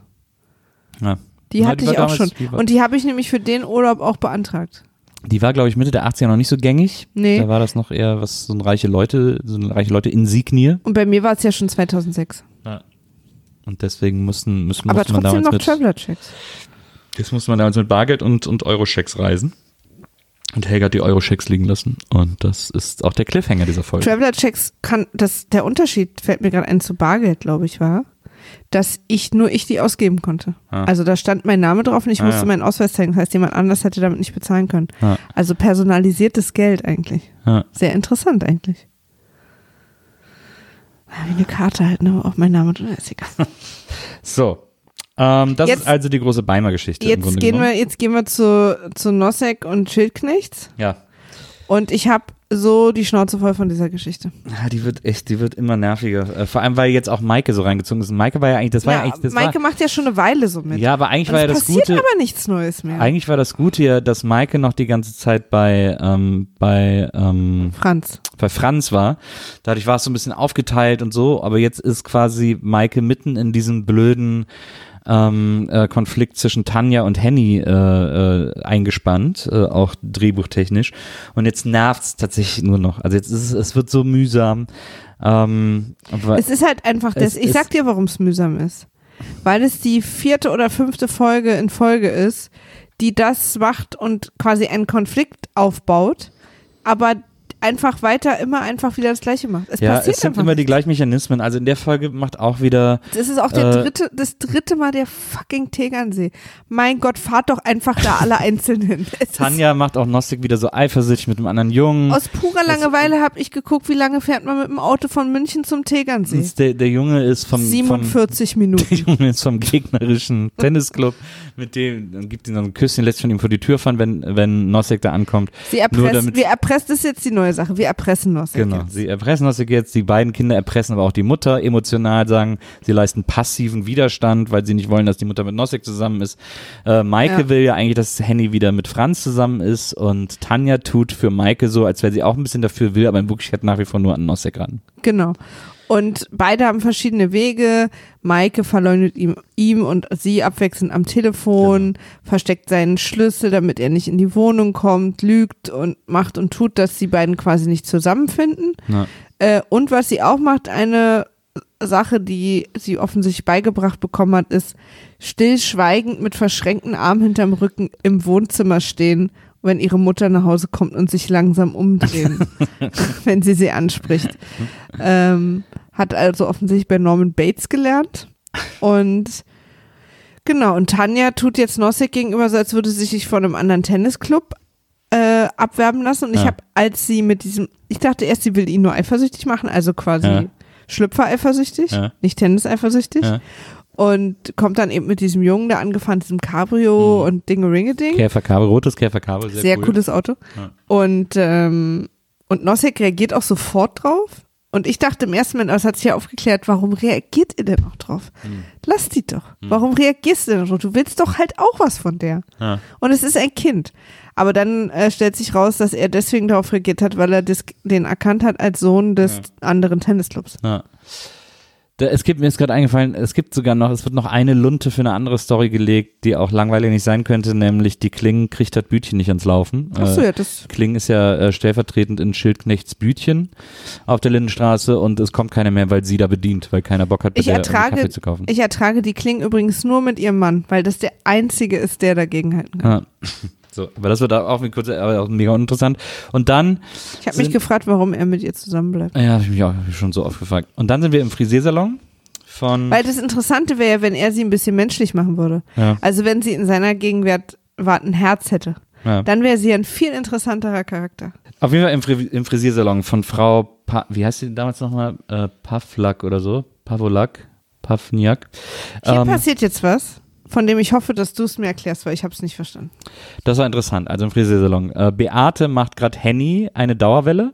Ja. Die Ja, hatte die ich auch damals- schon. Und die habe ich nämlich für den Urlaub auch beantragt. Die war, glaube ich, Mitte der 80er noch nicht so gängig. Nee. Da war das noch eher was, so ein reiche Leute, so eine reiche Leute Insignie. Und bei mir war es ja schon 2006. Und deswegen mussten, mussten, Aber musste man trotzdem damals noch mit, Traveler-Checks. jetzt musste man damals mit Bargeld und, und Eurochecks reisen. Und Helga hat die Euro-Schecks liegen lassen. Und das ist auch der Cliffhanger dieser Folge. Traveler Checks kann, das, der Unterschied fällt mir gerade ein zu Bargeld, glaube ich, war, dass ich nur ich die ausgeben konnte. Ah. Also da stand mein Name drauf und ich Ah, musste ja. meinen Ausweis zeigen. Das heißt, jemand anders hätte damit nicht bezahlen können. Ja. Also personalisiertes Geld eigentlich. Ja. Sehr interessant eigentlich. Wie eine Karte halt, ne? Auch mein Name drin ist egal. [LAUGHS] So. Ähm, das Jetzt- ist also die große Beimer-Geschichte. im Jetzt gehen, wir, jetzt gehen wir zu, zu Nosek und Schildknechts. Ja. Und ich habe so die Schnauze voll von dieser Geschichte. ja. Die wird echt, die wird immer nerviger. Äh, vor allem, weil jetzt auch Maike so reingezogen ist. Und Maike war ja eigentlich, das war ja, eigentlich, das Maike war, macht ja schon eine Weile so mit. ja, aber eigentlich war ja es das passiert Gute. aber nichts Neues mehr. Eigentlich war das Gute ja, dass Maike noch die ganze Zeit bei, ähm, bei, ähm, Franz. bei Franz war. Dadurch war es so ein bisschen aufgeteilt und so, aber jetzt ist quasi Maike mitten in diesem blöden ähm, äh, Konflikt zwischen Tanja und Henny äh, äh, eingespannt, äh, auch drehbuchtechnisch. Und jetzt nervt's tatsächlich nur noch. Also jetzt ist es, es wird so mühsam. Ähm, Es ist halt einfach das. Ich sag dir, warum es mühsam ist. Weil es die vierte oder fünfte Folge in Folge ist, die das macht und quasi einen Konflikt aufbaut, aber einfach weiter immer einfach wieder das Gleiche macht. Es ja, passiert es sind immer die gleichen Mechanismen. Also in der Folge macht auch wieder Das ist auch der äh, dritte, das dritte Mal der fucking Tegernsee. Mein Gott, fahrt doch einfach da alle [LAUGHS] einzeln hin. Es Tanja macht auch Nostik wieder so eifersüchtig mit einem anderen Jungen. Aus purer Langeweile habe ich geguckt, wie lange fährt man mit dem Auto von München zum Tegernsee? Der, der Junge ist vom, vom 47 [LAUGHS] Der Minuten. Junge ist vom gegnerischen Tennisclub, mit dem, dann gibt ihm so ein Küsschen, lässt von ihm vor die Tür fahren, wenn, wenn Nosek da ankommt. Sie Nur erpresst, damit- wir erpresst ist jetzt die neue Sache. Wir erpressen noch. Genau. Sie erpressen Nosek jetzt, die beiden Kinder erpressen aber auch die Mutter emotional, sagen, sie leisten passiven Widerstand, weil sie nicht wollen, dass die Mutter mit Nosek zusammen ist. Äh, Maike Ja. will ja eigentlich, dass Henny wieder mit Franz zusammen ist und Tanja tut für Maike so, als wäre sie auch ein bisschen dafür will, aber in Wirklichkeit nach wie vor nur an Nosek ran. Genau. Und beide haben verschiedene Wege. Maike verleugnet ihm, ihm und sie abwechselnd am Telefon, Genau. versteckt seinen Schlüssel, damit er nicht in die Wohnung kommt, lügt und macht und tut, dass die beiden quasi nicht zusammenfinden. Äh, und was sie auch macht, eine Sache, die sie offensichtlich beigebracht bekommen hat, ist stillschweigend mit verschränkten Armen hinterm Rücken im Wohnzimmer stehen, wenn ihre Mutter nach Hause kommt und sich langsam umdrehen, [LAUGHS] wenn sie sie anspricht. Ähm, hat also offensichtlich bei Norman Bates gelernt und genau, und Tanja tut jetzt Nosek gegenüber so, als würde sie sich von einem anderen Tennisclub äh, abwerben lassen und ich Ja. habe, als sie mit diesem, ich dachte erst, sie will ihn nur eifersüchtig machen, also quasi Ja. Schlüpfer eifersüchtig, Ja. nicht Tennis eifersüchtig. Ja. Und kommt dann eben mit diesem Jungen da angefahren, diesem Cabrio Mhm. und Dingeringeding. Käferkabel, rotes Käferkabel, sehr, Sehr cool. cooles Auto. Ja. Und, ähm, und Nosek reagiert auch sofort drauf. Und ich dachte im ersten Moment, aber es hat sich ja aufgeklärt, warum reagiert ihr denn auch drauf? Hm. Lass die doch. Warum reagierst du denn drauf? Du willst doch halt auch was von der. Ja. Und es ist ein Kind. Aber dann äh, stellt sich raus, dass er deswegen darauf reagiert hat, weil er dis- den erkannt hat als Sohn des anderen Tennisclubs. Ja. Da, es gibt mir ist gerade eingefallen, es gibt sogar noch, es wird noch eine Lunte für eine andere Story gelegt, die auch langweilig nicht sein könnte, nämlich die Kling kriegt das Bütchen nicht ans Laufen. Ach so, Äh, ja, das. Kling ist ja äh, stellvertretend in Schildknechts Bütchen auf der Lindenstraße und es kommt keiner mehr, weil sie da bedient, weil keiner Bock hat, Ich der ertrage, Kaffee zu kaufen. ich ertrage die Kling übrigens nur mit ihrem Mann, weil das der einzige ist, der dagegen halten kann. Ja. So, aber das wird auch, auch kurz, aber auch mega interessant. Und dann, Ich habe mich gefragt, warum er mit ihr zusammenbleibt. ja, habe ich mich auch schon so oft gefragt. Und dann sind wir im Frisiersalon von, Weil das Interessante wäre, ja, wenn er sie ein bisschen menschlich machen würde. ja, Also wenn sie in seiner Gegenwart Wart ein Herz hätte, ja. dann wäre sie ein viel interessanterer Charakter. Auf jeden Fall im, Fri im Frisiersalon von Frau, pa wie heißt sie damals nochmal? Äh, Pavlak oder so? Pavolak? Pavniak? Hier Ähm, passiert jetzt was, von dem ich hoffe, dass du es mir erklärst, weil ich habe es nicht verstanden. das war interessant, also im Frisiersalon. Äh, Beate macht gerade Henny eine Dauerwelle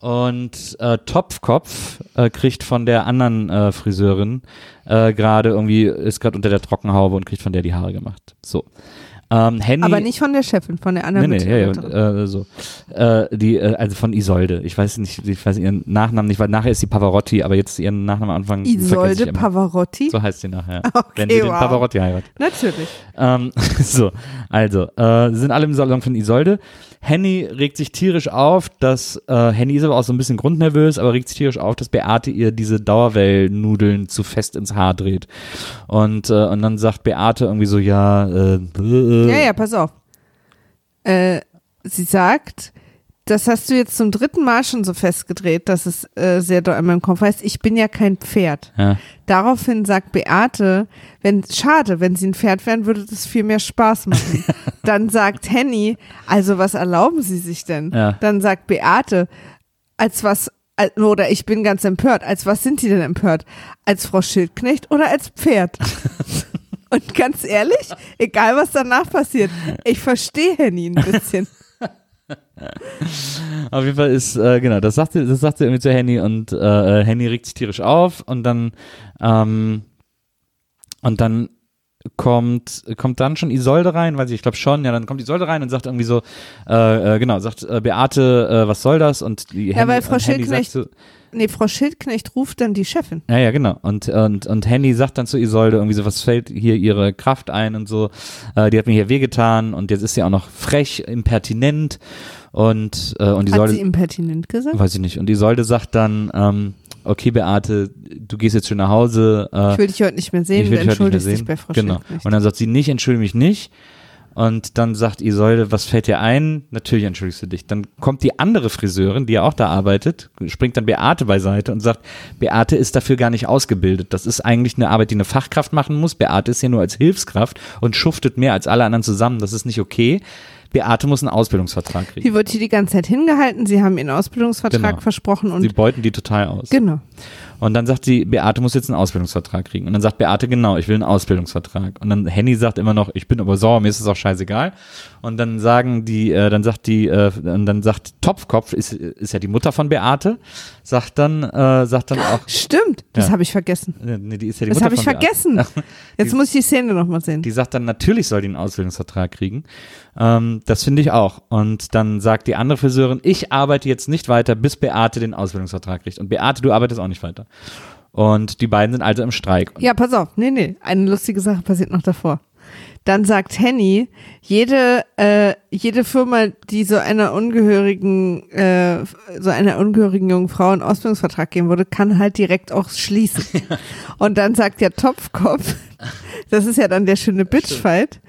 und äh, Topfkopf äh, kriegt von der anderen äh, Friseurin äh, gerade irgendwie, ist gerade unter der Trockenhaube und kriegt von der die Haare gemacht. So. Ähm, Henny, Aber nicht von der Chefin, von der anderen Nee, nee, ja, ja, Mitarbeiterin. äh, so. Äh, die, äh, also von Isolde. Ich weiß nicht, ich weiß ihren Nachnamen nicht, weil nachher ist sie Pavarotti, aber jetzt ihren Nachnamen am Anfang. Isolde. Pavarotti? So heißt sie nachher. [LAUGHS] Okay, wenn sie den wow. Pavarotti heiratet. Natürlich. Ähm, [LAUGHS] so, also, äh, sind alle im Salon von Isolde. Henny regt sich tierisch auf, dass, äh, Henny ist aber auch so ein bisschen grundnervös, aber regt sich tierisch auf, dass Beate ihr diese Dauerwellnudeln zu fest ins Haar dreht. Und, äh, und dann sagt Beate irgendwie so, ja, äh, äh, Ja, ja, pass auf. Äh, sie sagt, das hast du jetzt zum dritten Mal schon so festgedreht, dass es äh, sehr doll in meinem Kopf heißt, ich bin ja kein Pferd. Ja. Daraufhin sagt Beate, wenn, schade, wenn sie ein Pferd wären, würde das viel mehr Spaß machen. [LAUGHS] Dann sagt Henny, also was erlauben Sie sich denn? Ja. Dann sagt Beate, als was, oder ich bin ganz empört, als was sind Sie denn empört? Als Frau Schildknecht oder als Pferd? [LAUGHS] Und ganz ehrlich, egal was danach passiert, ich verstehe Henny ein bisschen. [LAUGHS] [LAUGHS] Auf jeden Fall ist, äh, genau, das sagt sie, das sagt sie irgendwie zu Henny und äh, äh, Henny regt sich tierisch auf und dann, ähm, und dann kommt, kommt dann schon Isolde rein, weiß ich, ich glaube schon, ja, dann kommt Isolde rein und sagt irgendwie so, äh, äh, genau, sagt äh, Beate, äh, was soll das? Und die Ja, weil Frau Schildknecht- sagt so, Nee, Frau Schildknecht ruft dann die Chefin. ja, ja, genau. Und, und, und Henny sagt dann zu Isolde irgendwie so, was fällt hier ihre Kraft ein und so. Äh, die hat mir hier wehgetan und jetzt ist sie auch noch frech, impertinent und, äh, und Hat Isolde. sie impertinent gesagt? Weiß ich nicht. Und Isolde sagt dann, ähm, okay, Beate, du gehst jetzt schon nach Hause. Äh, Ich will dich heute nicht mehr sehen, ich du will dich heute nicht mehr entschuldigst dich bei Frau Genau. Schildknecht. Und dann sagt sie nicht, entschuldige mich nicht. Und dann sagt Isolde, was fällt dir ein? Natürlich entschuldigst du dich. Dann kommt die andere Friseurin, die ja auch da arbeitet, springt dann Beate beiseite und sagt, Beate ist dafür gar nicht ausgebildet. Das ist eigentlich eine Arbeit, die eine Fachkraft machen muss. Beate ist ja nur als Hilfskraft und schuftet mehr als alle anderen zusammen. Das ist nicht okay. Beate muss einen Ausbildungsvertrag kriegen. Sie wird hier die ganze Zeit hingehalten, sie haben ihren Ausbildungsvertrag Genau. versprochen und Sie beuten die total aus. genau. Und dann sagt sie, Beate muss jetzt einen Ausbildungsvertrag kriegen. Und dann sagt Beate, genau, ich will einen Ausbildungsvertrag. Und dann Henny sagt immer noch, ich bin aber sauer, mir ist es auch scheißegal. Und dann sagen die, äh, dann sagt die, äh, und dann sagt Topfkopf, ist, ist ja die Mutter von Beate, sagt dann, äh, sagt dann auch, Stimmt, das Ja. habe ich vergessen. nee, die ist ja die Das habe ich von Beate. vergessen. Jetzt muss ich die Szene nochmal sehen. Die sagt dann, natürlich soll die einen Ausbildungsvertrag kriegen. Ähm, das finde ich auch. Und dann sagt die andere Friseurin, ich arbeite jetzt nicht weiter, bis Beate den Ausbildungsvertrag kriegt. Und Beate, du arbeitest auch nicht weiter. Und die beiden sind also im Streik. Ja, pass auf. Nee, nee. Eine lustige Sache passiert noch davor. Dann sagt Henny, jede, äh, jede Firma, die so einer ungehörigen, äh, so einer ungehörigen jungen Frau einen Ausbildungsvertrag geben würde, kann halt direkt auch schließen. [LAUGHS] Und dann sagt der Topfkopf, [LAUGHS] das ist ja dann der schöne Bitchfight,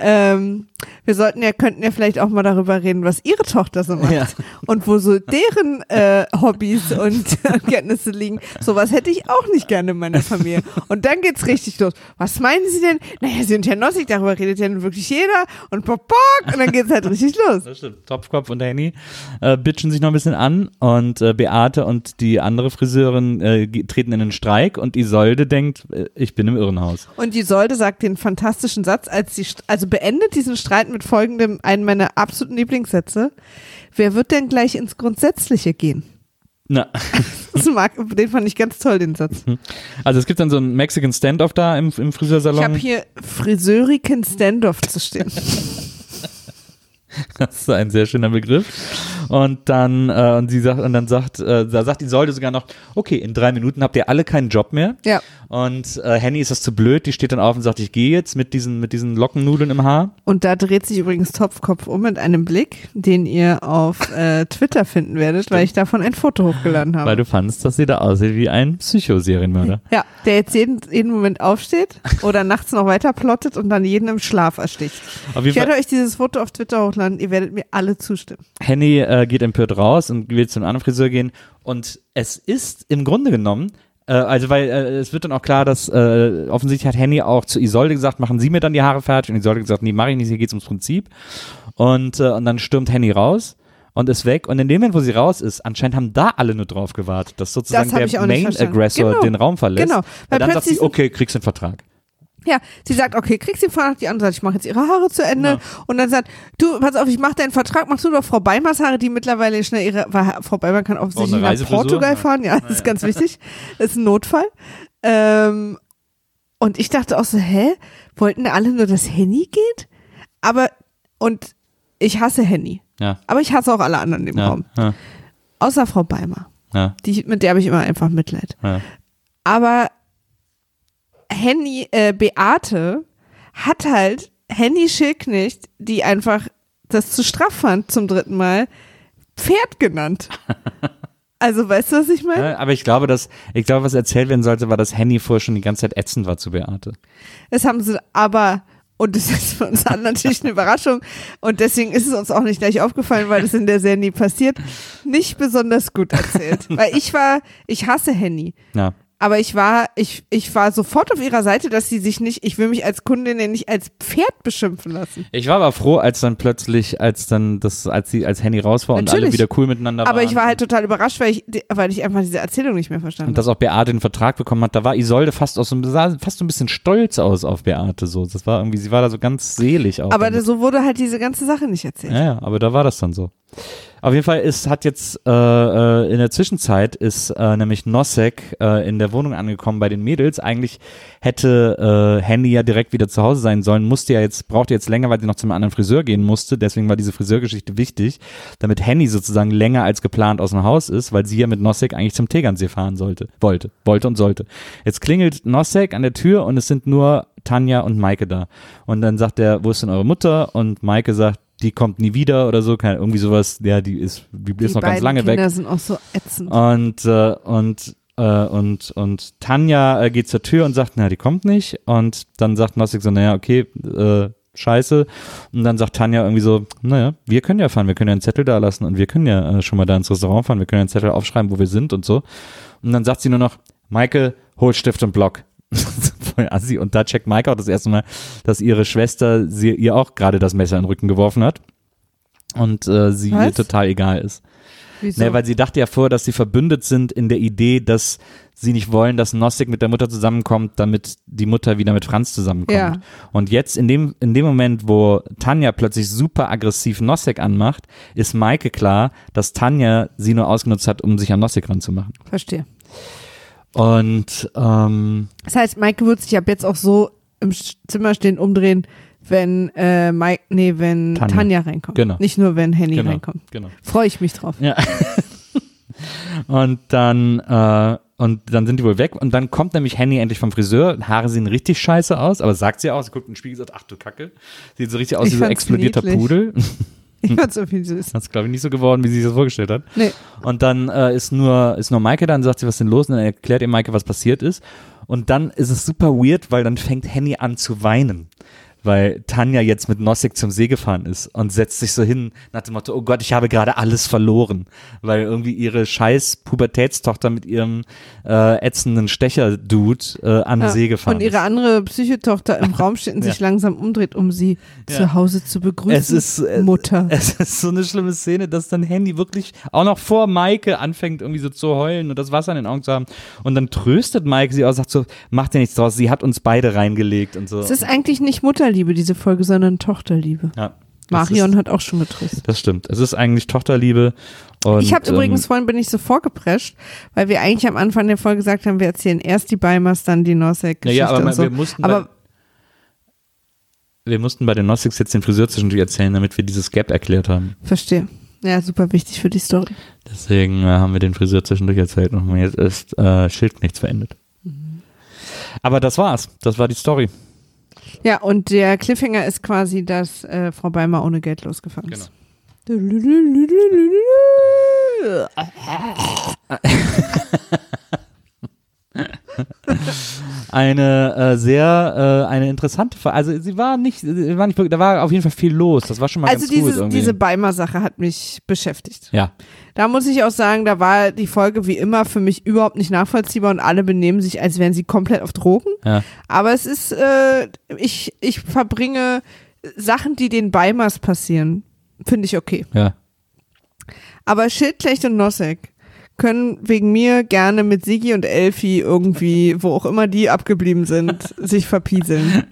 ähm, wir sollten ja, könnten ja vielleicht auch mal darüber reden, was ihre Tochter so macht. Ja. Und wo so deren äh, Hobbys und [LAUGHS] Kenntnisse liegen. Sowas hätte ich auch nicht gerne in meiner Familie. Und dann geht's richtig los. Was meinen Sie denn? Naja, Sie sind ja Nossig, darüber redet ja nun wirklich jeder. Und bock, bock, und dann geht's halt richtig los. Das stimmt. Topfkopf und Henny äh, bitchen sich noch ein bisschen an und äh, Beate und die andere Friseurin äh, treten in den Streik und Isolde denkt, äh, ich bin im Irrenhaus. Und die Solde sagt den fantastischen Satz, als sie, also beendet diesen Streit mit folgendem, einen meiner absoluten Lieblingssätze. Wer wird denn gleich ins Grundsätzliche gehen? Na, [LAUGHS] mag, den fand ich ganz toll, den Satz. also es gibt dann so einen Mexican Standoff da im, im Friseursalon. Ich habe hier Friseuriken Standoff zu stehen. [LAUGHS] [LAUGHS] Das ist ein sehr schöner Begriff. Und dann, äh, und sie sagt, und dann sagt, äh, da sagt Isolde sogar noch, okay, in drei Minuten habt ihr alle keinen Job mehr. Ja. Und äh, Henny ist das zu blöd, die steht dann auf und sagt, ich gehe jetzt mit diesen, mit diesen Lockennudeln im Haar. Und da dreht sich übrigens Topfkopf um mit einem Blick, den ihr auf äh, Twitter finden werdet, weil ich davon ein Foto hochgeladen habe. Weil du fandst, dass sie da aussieht wie ein Psychoserienmörder. [LAUGHS] ja, der jetzt jeden, jeden Moment aufsteht oder nachts noch weiter plottet und dann jeden im Schlaf ersticht. Ich werde euch dieses Foto auf Twitter hochladen, ihr werdet mir alle zustimmen. Henny äh, geht empört raus und will zum anderen Friseur gehen. Und es ist im Grunde genommen, äh, also weil äh, es wird dann auch klar, dass äh, offensichtlich hat Henny auch zu Isolde gesagt, machen Sie mir dann die Haare fertig. Und Isolde gesagt, nee, mache ich nicht, hier geht's ums Prinzip. Und, äh, und dann stürmt Henny raus und ist weg. Und in dem Moment, wo sie raus ist, anscheinend haben da alle nur drauf gewartet, dass sozusagen ich der Main. Aggressor Genau. den Raum verlässt. Genau. Weil Weil dann sagt sie, okay, kriegst den Vertrag. Ja, sie sagt, okay, kriegst den Vertrag, die andere sagt, ich mache jetzt ihre Haare zu Ende. Ja. Und dann sagt, du, pass auf, ich mache deinen Vertrag, machst du doch Frau Beimers Haare, die mittlerweile schnell ihre, weil Frau Beimer kann offensichtlich nach? Portugal fahren, ja, das ist ganz wichtig. Das ist ein Notfall. Ähm, und ich dachte auch so, hä, wollten alle nur, dass Henny geht? Aber, und ich hasse Henny. Ja, Aber ich hasse auch alle anderen im ja, Raum. ja, Außer Frau Beimer. ja, Die, mit der habe ich immer einfach Mitleid. ja. Aber Henny, äh, Beate hat halt Henny Schildknecht, die einfach das zu straff fand zum dritten Mal, Pferd genannt. [LAUGHS] Also, weißt du, was ich meine? Ja, aber ich glaube, dass, ich glaube, was erzählt werden sollte, war, dass Henny vorher schon die ganze Zeit ätzend war zu Beate. Das haben sie aber Und das ist für uns alle natürlich eine Überraschung. Und deswegen ist es uns auch nicht gleich aufgefallen, weil es in der Serie nie passiert. Nicht besonders gut erzählt. Weil ich war, ich hasse Henny. Ja. Aber ich war, ich, ich war sofort auf ihrer Seite, dass sie sich nicht, ich will mich als Kundin ja nicht als Pferd beschimpfen lassen. Ich war aber froh, als dann plötzlich, als dann das, als sie, als Handy raus war und alle Natürlich. wieder cool miteinander waren. Aber ich war halt total überrascht, weil ich, weil ich einfach diese Erzählung nicht mehr verstanden und dass auch Beate den Vertrag bekommen hat, da war Isolde fast aus so, sah fast so ein bisschen stolz aus auf Beate so. Das war irgendwie, sie war da so ganz selig auch. habe. Aber damit. so wurde halt diese ganze Sache nicht erzählt. Ja, ja, aber da war das dann so. Auf jeden Fall ist, hat jetzt äh, äh, in der Zwischenzeit ist äh, nämlich Nosek äh, in der Wohnung angekommen bei den Mädels. Eigentlich hätte äh, Handy ja direkt wieder zu Hause sein sollen, musste ja jetzt, brauchte jetzt länger, weil sie noch zum anderen Friseur gehen musste. Deswegen war diese Friseurgeschichte wichtig, damit Henny sozusagen länger als geplant aus dem Haus ist, weil sie ja mit Nosek eigentlich zum Tegernsee fahren sollte, wollte, wollte und sollte. Jetzt klingelt Nosek an der Tür und es sind nur Tanja und Maike da. Und dann sagt er, wo ist denn eure Mutter? Und Maike sagt, die kommt nie wieder oder so, keine, irgendwie sowas, ja, die ist, die, Die ist noch ganz lange Kinder weg. sind auch so ätzend. Und, äh, und, äh, und, und Tanja äh, geht zur Tür und sagt, na, die kommt nicht. Und dann sagt Nossig so, naja, okay, äh, scheiße. Und dann sagt Tanja irgendwie so, naja, wir können ja fahren, wir können ja einen Zettel da lassen und wir können ja äh, schon mal da ins Restaurant fahren, wir können ja einen Zettel aufschreiben, wo wir sind und so. Und dann sagt sie nur noch, Maike, hol Stift und Block. [LAUGHS] Voll assi. Und da checkt Maike auch das erste Mal, dass ihre Schwester sie, ihr auch gerade das Messer in den Rücken geworfen hat. Und äh, sie Was? ihr total egal ist. Wieso? Ne, weil sie dachte ja vorher, dass sie verbündet sind in der Idee, dass sie nicht wollen, dass Nostik mit der Mutter zusammenkommt, damit die Mutter wieder mit Franz zusammenkommt. Ja. Und jetzt in dem, in dem Moment, wo Tanja plötzlich super aggressiv Nostik anmacht, ist Maike klar, dass Tanja sie nur ausgenutzt hat, um sich an Nostik ranzumachen. Verstehe. Und ähm, Das heißt, Maike wird sich ab jetzt auch so im Zimmer stehen, umdrehen, wenn äh, Mike, nee, wenn Tanja. Tanja, reinkommt. Genau. Nicht nur, wenn Henny genau, reinkommt. genau. Freue ich mich drauf. Ja. [LAUGHS] und dann äh, und dann sind die wohl weg und dann kommt nämlich Henny endlich vom Friseur. Haare sehen richtig scheiße aus, aber sagt sie auch, sie guckt in den Spiegel und sagt, ach du Kacke. Sieht so richtig aus Ich wie so ein explodierter niedlich. Pudel. [LAUGHS] [LAUGHS] Ich fand so viel süß. Das ist, glaube ich, nicht so geworden, wie sie sich das vorgestellt hat. Nee. Und dann äh, ist nur ist nur Maike da und sagt sie, was ist denn los? Und dann erklärt ihr Maike, was passiert ist. Und dann ist es super weird, weil dann fängt Henny an zu weinen. Weil Tanja jetzt mit Nossig zum See gefahren ist und setzt sich so hin nach dem Motto, oh Gott, ich habe gerade alles verloren. Weil irgendwie ihre scheiß Pubertätstochter mit ihrem äh, ätzenden Stecher-Dude äh, an den Ja. See gefahren Und ihre ist. andere Psychotochter im Raum steht und [LAUGHS] Ja. sich langsam umdreht, um sie Ja. zu Hause zu begrüßen. Es ist, äh, Mutter. [LAUGHS] Es ist so eine schlimme Szene, dass dann Handy wirklich auch noch vor Maike anfängt, irgendwie so zu heulen und das Wasser in den Augen zu haben. Und dann tröstet Maike sie auch, sagt so, macht dir nichts draus, sie hat uns beide reingelegt und so. Es ist eigentlich nicht Mutterliebe, diese Folge, sondern Tochterliebe. ja, Marion Ist, hat auch schon getröstet. das stimmt. Es ist eigentlich Tochterliebe. Und, ich habe übrigens ähm, vorhin bin ich so vorgeprescht, weil wir eigentlich am Anfang der Folge gesagt haben, wir erzählen erst die Beimers, dann die Nosek-Geschichte ja, ja, aber so. wir mussten aber bei, wir mussten bei den Gnostics jetzt den Friseur zwischendurch erzählen, damit wir dieses Gap erklärt haben. verstehe. Ja, super wichtig für die Story. Deswegen äh, haben wir den Friseur zwischendurch erzählt und jetzt ist äh, Schildknechts verendet. Mhm. Aber das war's. Das war die Story. Ja, und der Cliffhanger ist quasi, dass äh, Frau Beimer ohne Geld losgefahren ist. [LAUGHS] [LAUGHS] eine äh, sehr äh, eine interessante Frage. Also sie war nicht, sie war nicht da war auf jeden Fall viel los. Das war schon mal Also ganz gut diese, irgendwie. diese Beimer-Sache hat mich beschäftigt. ja, Da muss ich auch sagen, da war die Folge wie immer für mich überhaupt nicht nachvollziehbar und alle benehmen sich, als wären sie komplett auf Drogen. ja, Aber es ist, äh, ich, ich verbringe Sachen, die den Beimers passieren, finde ich okay. ja. Aber Schildknecht und Nosek können wegen mir gerne mit Sigi und Elfi irgendwie, wo auch immer die abgeblieben sind, [LAUGHS] sich verpieseln.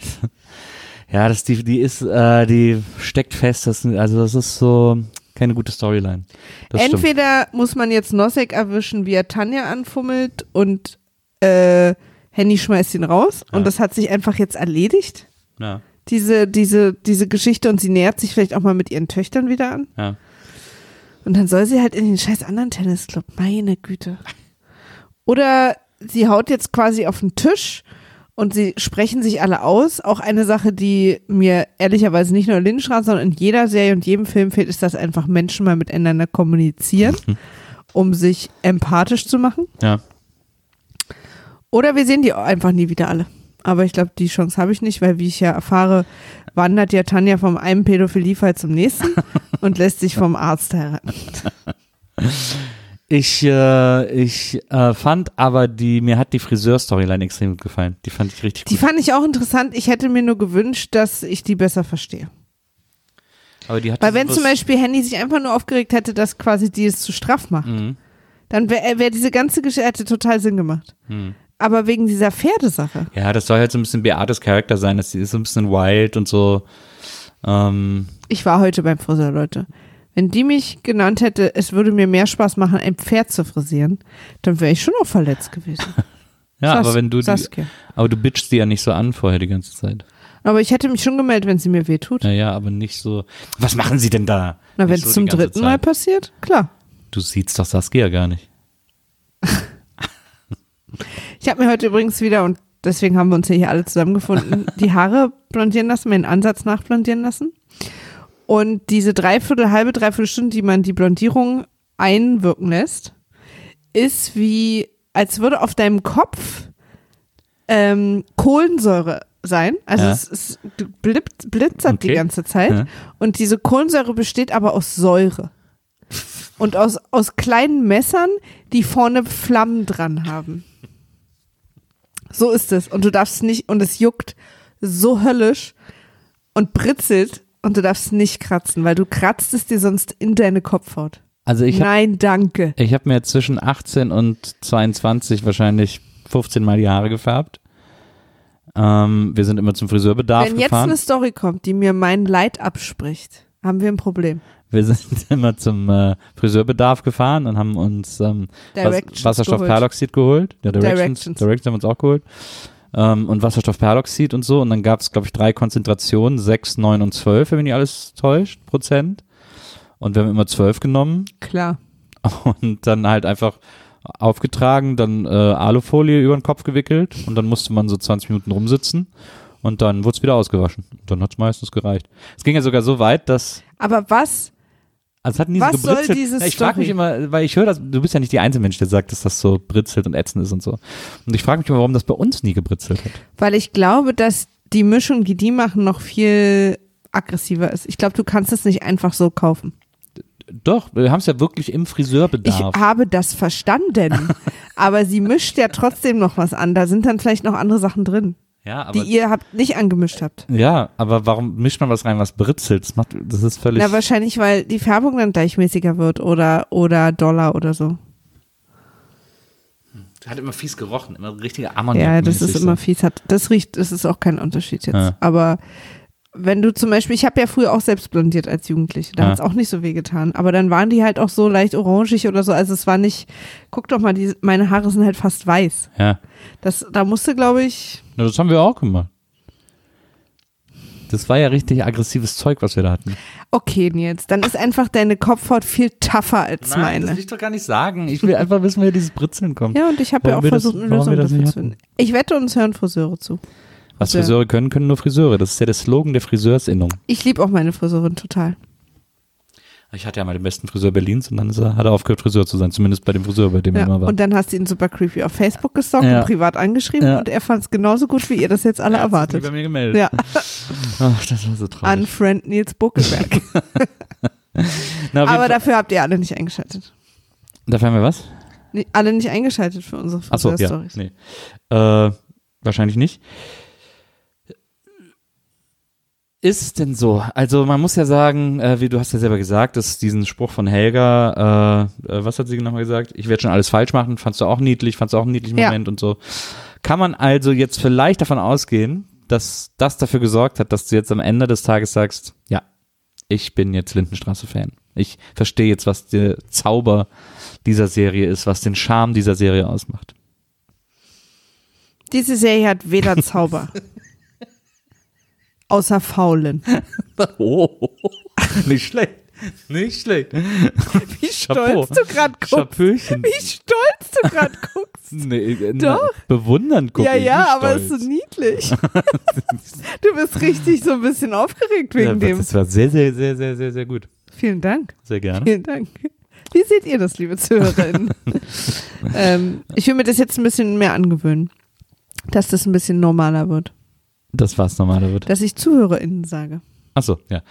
Ja, das die die ist äh, die steckt fest, das also das ist so keine gute Storyline. Das stimmt. Entweder muss man jetzt Nosek erwischen, wie er Tanja anfummelt und äh, Henny schmeißt ihn raus Ja. und das hat sich einfach jetzt erledigt. Ja, Diese, diese, diese Geschichte und sie nähert sich vielleicht auch mal mit ihren Töchtern wieder an. ja. Und dann soll sie halt in den scheiß anderen Tennisclub. Meine Güte. Oder sie haut jetzt quasi auf den Tisch und sie sprechen sich alle aus. Auch eine Sache, die mir ehrlicherweise nicht nur in Lindenstraße, sondern in jeder Serie und jedem Film fehlt, ist, dass einfach Menschen mal miteinander kommunizieren, [LAUGHS] um sich empathisch zu machen. Ja. Oder wir sehen die einfach nie wieder alle. Aber ich glaube, die Chance habe ich nicht, weil wie ich ja erfahre, wandert ja Tanja vom einen Pädophiliefall zum nächsten [LAUGHS] und lässt sich vom Arzt heiraten. Ich, äh, ich äh, fand aber die, mir hat die Friseur-Storyline extrem gut gefallen. Die fand ich richtig Die gut. fand ich auch interessant. Ich hätte mir nur gewünscht, dass ich die besser verstehe. Aber die hat Weil wenn zum Beispiel Henny sich einfach nur aufgeregt hätte, dass quasi die es zu straff macht, Mhm. dann wäre wär diese ganze Geschichte hätte total Sinn gemacht. Mhm. Aber wegen dieser Pferdesache. Ja, das soll halt so ein bisschen Beates Charakter sein, dass sie ist so ein bisschen wild und so. Ähm, Ich war heute beim Friseur, Leute. Wenn die mich genannt hätte, es würde mir mehr Spaß machen, ein Pferd zu frisieren, dann wäre ich schon auch verletzt gewesen. [LAUGHS] ja, Sas- aber wenn du die, aber du bitchst die ja nicht so an vorher die ganze Zeit. Aber ich hätte mich schon gemeldet, wenn sie mir wehtut. Ja, ja, aber nicht so. Was machen sie denn da? Na, wenn es so zum dritten Mal Zeit. passiert, klar. Du siehst doch Saskia gar nicht. Ich habe mir heute übrigens wieder, und deswegen haben wir uns hier alle zusammengefunden, [LAUGHS] die Haare blondieren lassen, meinen Ansatz nachblondieren lassen. Und diese dreiviertel, halbe, dreiviertel Stunde, die man die Blondierung einwirken lässt, ist wie, als würde auf deinem Kopf ähm, Kohlensäure sein. Also Ja. es, es blitzt, blitzert die Okay. ganze Zeit. Ja. Und diese Kohlensäure besteht aber aus Säure. Und aus, aus kleinen Messern, die vorne Flammen dran haben. So ist es. Und du darfst nicht, und es juckt so höllisch und britzelt und du darfst nicht kratzen, weil du kratzt es dir sonst in deine Kopfhaut. Also ich habe Nein, danke. ich hab mir zwischen 18 und 22 wahrscheinlich 15 Mal die Haare gefärbt. Ähm, wir sind immer zum Friseurbedarf Wenn jetzt gefahren. eine Story kommt, die mir mein Leid abspricht, haben wir ein Problem. Wir sind [LAUGHS] immer zum äh, Friseurbedarf gefahren und haben uns ähm, Was, Directions Wasserstoffperloxid geholt. Ja, Directions, Directions. Directions. haben wir uns auch geholt. Ähm, und Wasserstoffperloxid und so. Und dann gab es, glaube ich, drei Konzentrationen, sechs, neun und zwölf, wenn mich nicht alles täuscht, Prozent. Und wir haben immer zwölf genommen Klar. [LAUGHS] und dann halt einfach aufgetragen, dann äh, Alufolie über den Kopf gewickelt und dann musste man so 20 Minuten rumsitzen und dann wurde es wieder ausgewaschen. Dann hat es meistens gereicht. Es ging ja sogar so weit, dass Aber was? Also hat nie so Was soll gebritzelt. diese Na, ich frage mich immer, weil ich höre das, du bist ja nicht die einzige Mensch, der sagt, dass das so britzelt und ätzend ist und so. Und ich frage mich immer, warum das bei uns nie gebritzelt hat. Weil ich glaube, dass die Mischung, die die machen, noch viel aggressiver ist. Ich glaube, du kannst es nicht einfach so kaufen. Doch, wir haben es ja wirklich im Ich Friseurbedarf. habe das verstanden. [LAUGHS] aber sie mischt ja trotzdem noch was an. Da sind dann vielleicht noch andere Sachen drin, ja, die aber, ihr habt nicht angemischt habt. ja, aber warum mischt man was rein, was britzelt? Das, macht, das ist völlig. Na, wahrscheinlich, weil die Färbung dann gleichmäßiger wird oder, oder doller oder so. hat immer fies gerochen, immer richtiger Ammoniak. Ja, das ist immer fies. Hat, das riecht, das ist auch kein Unterschied jetzt. Ja. Aber wenn du zum Beispiel, ich habe ja früher auch selbst blondiert als Jugendliche, da Ja. hat's auch nicht so weh getan. Aber dann waren die halt auch so leicht orangig oder so. Also es war nicht, guck doch mal, die, meine Haare sind halt fast weiß. Ja, Das, da musste, glaube ich, Na, das haben wir auch gemacht. Das war ja richtig aggressives Zeug, was wir da hatten. okay, Nils, dann ist einfach deine Kopfhaut viel tougher als Nein, das meine. will ich doch gar nicht sagen. Ich will einfach wissen, woher dieses Britzeln kommt. Ja, und ich habe ja auch wir das- versucht, eine Lösung das dafür zu finden. Ich wette, uns hören Friseure zu. Was. Friseure können, können nur Friseure. Das ist ja der Slogan der Friseursinnung. Ich liebe auch meine Friseurin total. Ich hatte ja mal den besten Friseur Berlins und dann ist er, hat er aufgehört, Friseur zu sein. Zumindest bei dem Friseur, bei dem er Ja. immer war. Und dann hast du ihn super creepy auf Facebook gestalkt Ja. und privat angeschrieben Ja. und er fand es genauso gut, wie ihr das jetzt alle Er hat sich erwartet. bei mir gemeldet. Ja, [LAUGHS] Ach, das war so traurig. unfriend Nils Buckelberg. [LAUGHS] Na, Aber Fall- dafür habt ihr alle nicht eingeschaltet. dafür haben wir was? Nee, alle nicht eingeschaltet für unsere Achso, ja. Friseur-Stories. Nee. Äh, wahrscheinlich nicht. Ist es denn so? Also man muss ja sagen, äh, wie du hast ja selber gesagt, dass diesen Spruch von Helga, äh, äh, was hat sie nochmal gesagt? Ich werde schon alles falsch machen. Fandst du auch niedlich? Fandst du auch einen niedlichen Ja. Moment und so? Kann man also jetzt vielleicht davon ausgehen, dass das dafür gesorgt hat, dass du jetzt am Ende des Tages sagst, ja, ich bin jetzt Lindenstraße-Fan. Ich verstehe jetzt, was der Zauber dieser Serie ist, was den Charme dieser Serie ausmacht. Diese Serie hat weder Zauber. [LAUGHS] außer Faulen. [LAUGHS] Oh, nicht schlecht. Nicht schlecht. Wie stolz du gerade guckst. Wie stolz du gerade guckst. [LAUGHS] Nee, äh, Doch. Bewundernd gucken. ja, ja, nicht aber es ist so niedlich. [LAUGHS] du bist richtig so ein bisschen aufgeregt wegen ja, dem. Das war sehr, sehr, sehr, sehr, sehr, sehr gut. Vielen Dank. Sehr gerne. Vielen Dank. Wie seht ihr das, liebe Zuhörerinnen? ähm, ich will mir das jetzt ein bisschen mehr angewöhnen. dass das ein bisschen normaler wird. Das was normaler wird. Dass ich ZuhörerInnen sage. Achso, ja.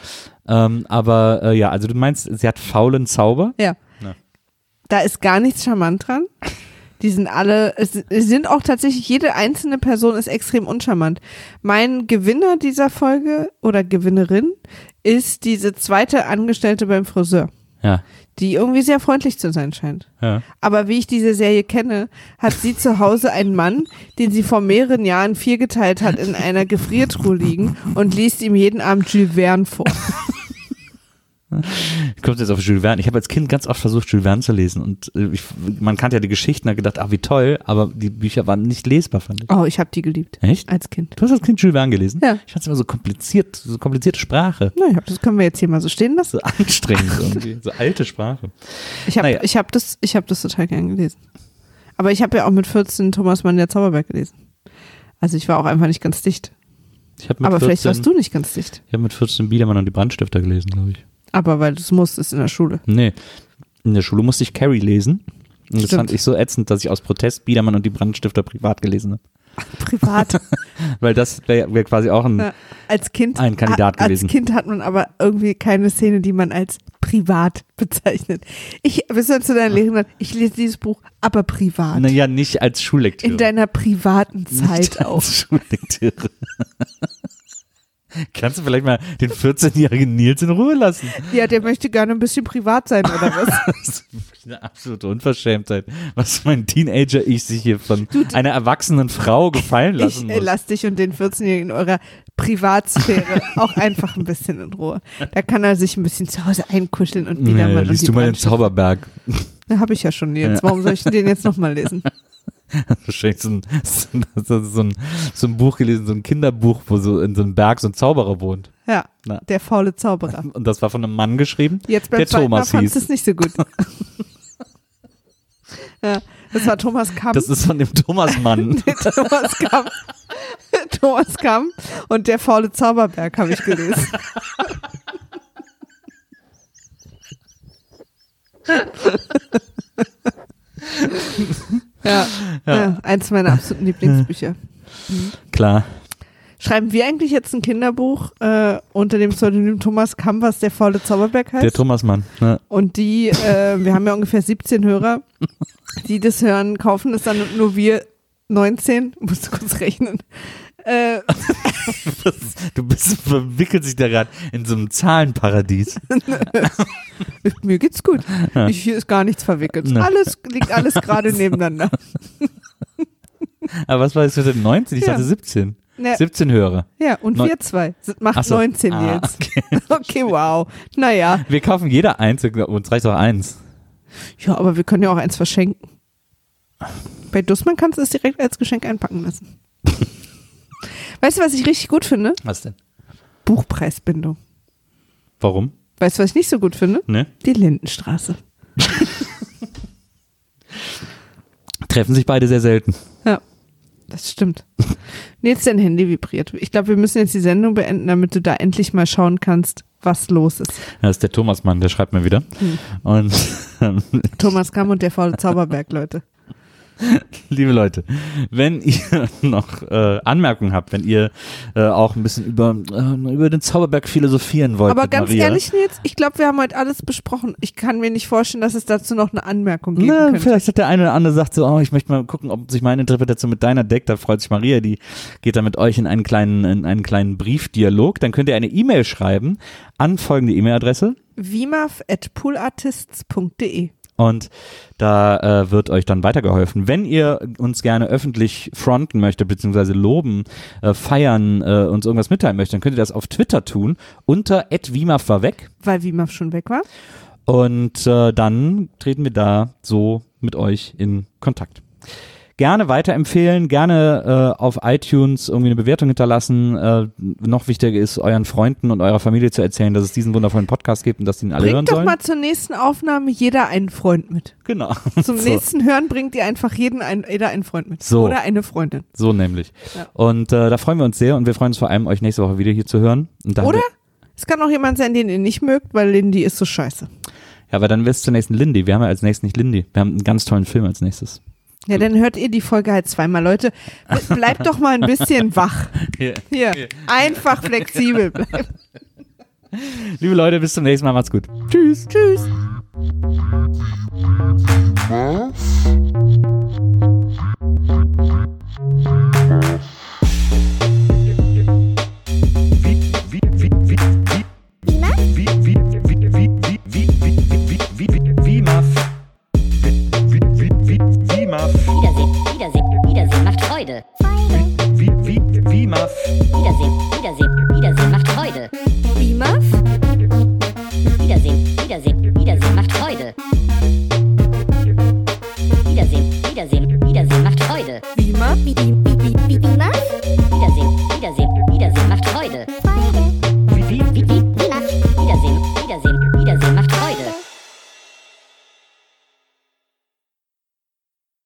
Ähm, aber äh, ja, also du meinst, sie hat faulen Zauber? Ja. Ja. Da ist gar nichts charmant dran. Die sind alle, es sind auch tatsächlich, jede einzelne Person ist extrem uncharmant. Mein Gewinner dieser Folge oder Gewinnerin ist diese zweite Angestellte beim Friseur, Ja. Die irgendwie sehr freundlich zu sein scheint. ja. Aber wie ich diese Serie kenne, hat sie zu Hause einen Mann, den sie vor mehreren Jahren viergeteilt hat, in einer Gefriertruhe liegen und liest ihm jeden Abend Jules Verne vor. [LAUGHS] Kommt jetzt auf Jules Verne. Ich habe als Kind ganz oft versucht, Jules Verne zu lesen und äh, ich, man kannte ja die Geschichten, hat gedacht, ach wie toll, aber die Bücher waren nicht lesbar, fand ich. Oh, ich habe die geliebt. Echt? Als Kind. Du hast als Kind Jules Verne gelesen? Ja. Ich fand es immer so kompliziert, so komplizierte Sprache. Naja, das können wir jetzt hier mal so stehen lassen. So anstrengend irgendwie, so alte Sprache. Ich habe Naja. ich hab das, ich hab das total gern gelesen. Aber ich habe ja auch mit 14 Thomas Mann der Zauberberg gelesen. Also ich war auch einfach nicht ganz dicht. Ich habe Aber vielleicht 14 warst du nicht ganz dicht. ich hab mit 14 Biedermann und die Brandstifter gelesen, glaube ich. Aber weil du es musstest in der Schule. Nee. In der Schule musste ich Carrie lesen. Und das Stimmt. fand ich so ätzend, dass ich aus Protest Biedermann und die Brandstifter privat gelesen habe. [LAUGHS] Privat. [LAUGHS] Weil das wäre wär quasi auch ein. Ja, als Kind. Ein Kandidat a- als gewesen. Kind hat man aber irgendwie keine Szene, die man als privat bezeichnet. Ich, bis du zu deiner Lehrerin ich lese dieses Buch, aber privat. Naja, nicht als Schullektüre. in deiner privaten Zeit Nicht auch. als Schullektüre. [LAUGHS] Kannst du vielleicht mal den 14-jährigen Nils in Ruhe lassen? Ja, der möchte gerne ein bisschen privat sein, oder was? [LAUGHS] Das ist eine absolute Unverschämtheit, was mein Teenager-Ich sich hier von einer erwachsenen Frau gefallen lassen Ich muss. lass dich und den 14-Jährigen in eurer Privatsphäre auch einfach ein bisschen in Ruhe. Da kann er sich ein bisschen zu Hause einkuscheln und wieder Nee, mal liest du mal den Zauberberg. Da habe ich ja schon jetzt. Ja. Warum soll ich den jetzt nochmal lesen? [LAUGHS] [LAUGHS] Wahrscheinlich [LAUGHS] so ein, so, ein, so, ein, Buch gelesen, so ein Kinderbuch, wo so in so einem Berg so ein Zauberer wohnt. Ja, Na. der faule Zauberer. Und das war von einem Mann geschrieben. Jetzt beim Der Mal Thomas fandst hieß. es nicht so gut. [LAUGHS] ja, das war Thomas Kamm. Das ist von dem Thomas Mann. Thomas Kamm. Thomas Kamm und der faule Zauberberg habe ich gelesen. Ja, ja. eins meiner absoluten Lieblingsbücher. Klar. Schreiben wir eigentlich jetzt ein Kinderbuch äh, unter dem Pseudonym Thomas Kamm, was der faule Zauberberg heißt? Der Thomas Mann. Ne? Und die, äh, wir haben ja ungefähr 17 Hörer, die das hören, kaufen es dann und nur wir 19, musst du kurz rechnen. Äh, [LAUGHS] Du bist, verwickelt sich da gerade in so einem Zahlenparadies. [LAUGHS] mir geht's gut. Ich, hier ist gar nichts verwickelt. Alles liegt alles gerade nebeneinander. [LAUGHS] Aber was war das für 19? Ich Ja. dachte 17. Ja, 17 Hörer. ja und Neun- wir zwei. Sind- Macht Ach so. 19 Ah, jetzt. okay. Okay, wow. Naja. Wir kaufen jeder eins, uns reicht auch eins. Ja, aber wir können ja auch eins verschenken. Bei Dussmann kannst du es direkt als Geschenk einpacken lassen. Weißt du, was ich richtig gut finde? Was denn? Buchpreisbindung. Warum? Weißt du, was ich nicht so gut finde? Ne? Die Lindenstraße. [LAUGHS] Treffen sich beide sehr selten. Ja, das stimmt. Nils, dein Handy vibriert. Ich glaube, wir müssen jetzt die Sendung beenden, damit du da endlich mal schauen kannst, was los ist. Das ist der Thomas Mann, der schreibt mir wieder. Hm. Und [LAUGHS] ähm, Thomas Kamm und der faule Zauberberg, Leute. [LAUGHS] liebe Leute, wenn ihr [LAUGHS] noch äh, Anmerkungen habt, wenn ihr äh, auch ein bisschen über, äh, über den Zauberberg philosophieren wollt, Aber ganz Maria, ehrlich, Nils, ich glaube, wir haben heute alles besprochen. Ich kann mir nicht vorstellen, dass es dazu noch eine Anmerkung geben Na, könnte. vielleicht hat der eine oder andere sagt so, oh, ich möchte mal gucken, ob sich meine Interpretation mit deiner deckt. Da freut sich Maria, die geht dann mit euch in einen kleinen, in einen kleinen Briefdialog. Dann könnt ihr eine E-Mail schreiben an folgende E-Mail-Adresse. wimaf.poolartists.de Und da äh, wird euch dann weitergeholfen. Wenn ihr uns gerne öffentlich fronten möchtet, beziehungsweise loben, äh, feiern, äh, uns irgendwas mitteilen möchtet, dann könnt ihr das auf Twitter tun, unter @wimaf war weg. Weil Wimaf schon weg war. Und äh, dann treten wir da so mit euch in Kontakt. Gerne weiterempfehlen, gerne äh, auf iTunes irgendwie eine Bewertung hinterlassen. Äh, noch wichtiger ist, euren Freunden und eurer Familie zu erzählen, dass es diesen wundervollen Podcast gibt und dass die ihn alle hören Bringt doch sollen. mal zur nächsten Aufnahme jeder einen Freund mit. Genau. [LAUGHS] Zum so, nächsten Hören bringt ihr einfach jeden ein, jeder einen Freund mit. So. Oder eine Freundin. so nämlich. Ja. Und äh, da freuen wir uns sehr und wir freuen uns vor allem, euch nächste Woche wieder hier zu hören. Oder? Es kann auch jemand sein, den ihr nicht mögt, weil Lindy ist so scheiße. ja, aber dann wirst du zur nächsten Lindy. Wir haben ja als nächstes nicht Lindy. Wir haben einen ganz tollen Film als nächstes. Ja, dann hört ihr die Folge halt zweimal. Leute, bleibt doch mal ein bisschen [LAUGHS] wach. Hier. Hier, einfach flexibel bleiben. [LAUGHS] Liebe Leute, bis zum nächsten Mal. Macht's gut. Tschüss. Tschüss. Wiedersehen, Wiedersehen, Wiedersehen macht Freude. Wiedersehen, Wiedersehen, Wiedersehen macht Freude. Imaf? Wiedersehen, Wiedersehen, Wiedersehen macht Freude. Wiedersehen, Wiedersehen, Wiedersehen macht Freude. Imaf? Wiedersehen, Wiedersehen, Wiedersehen macht Freude.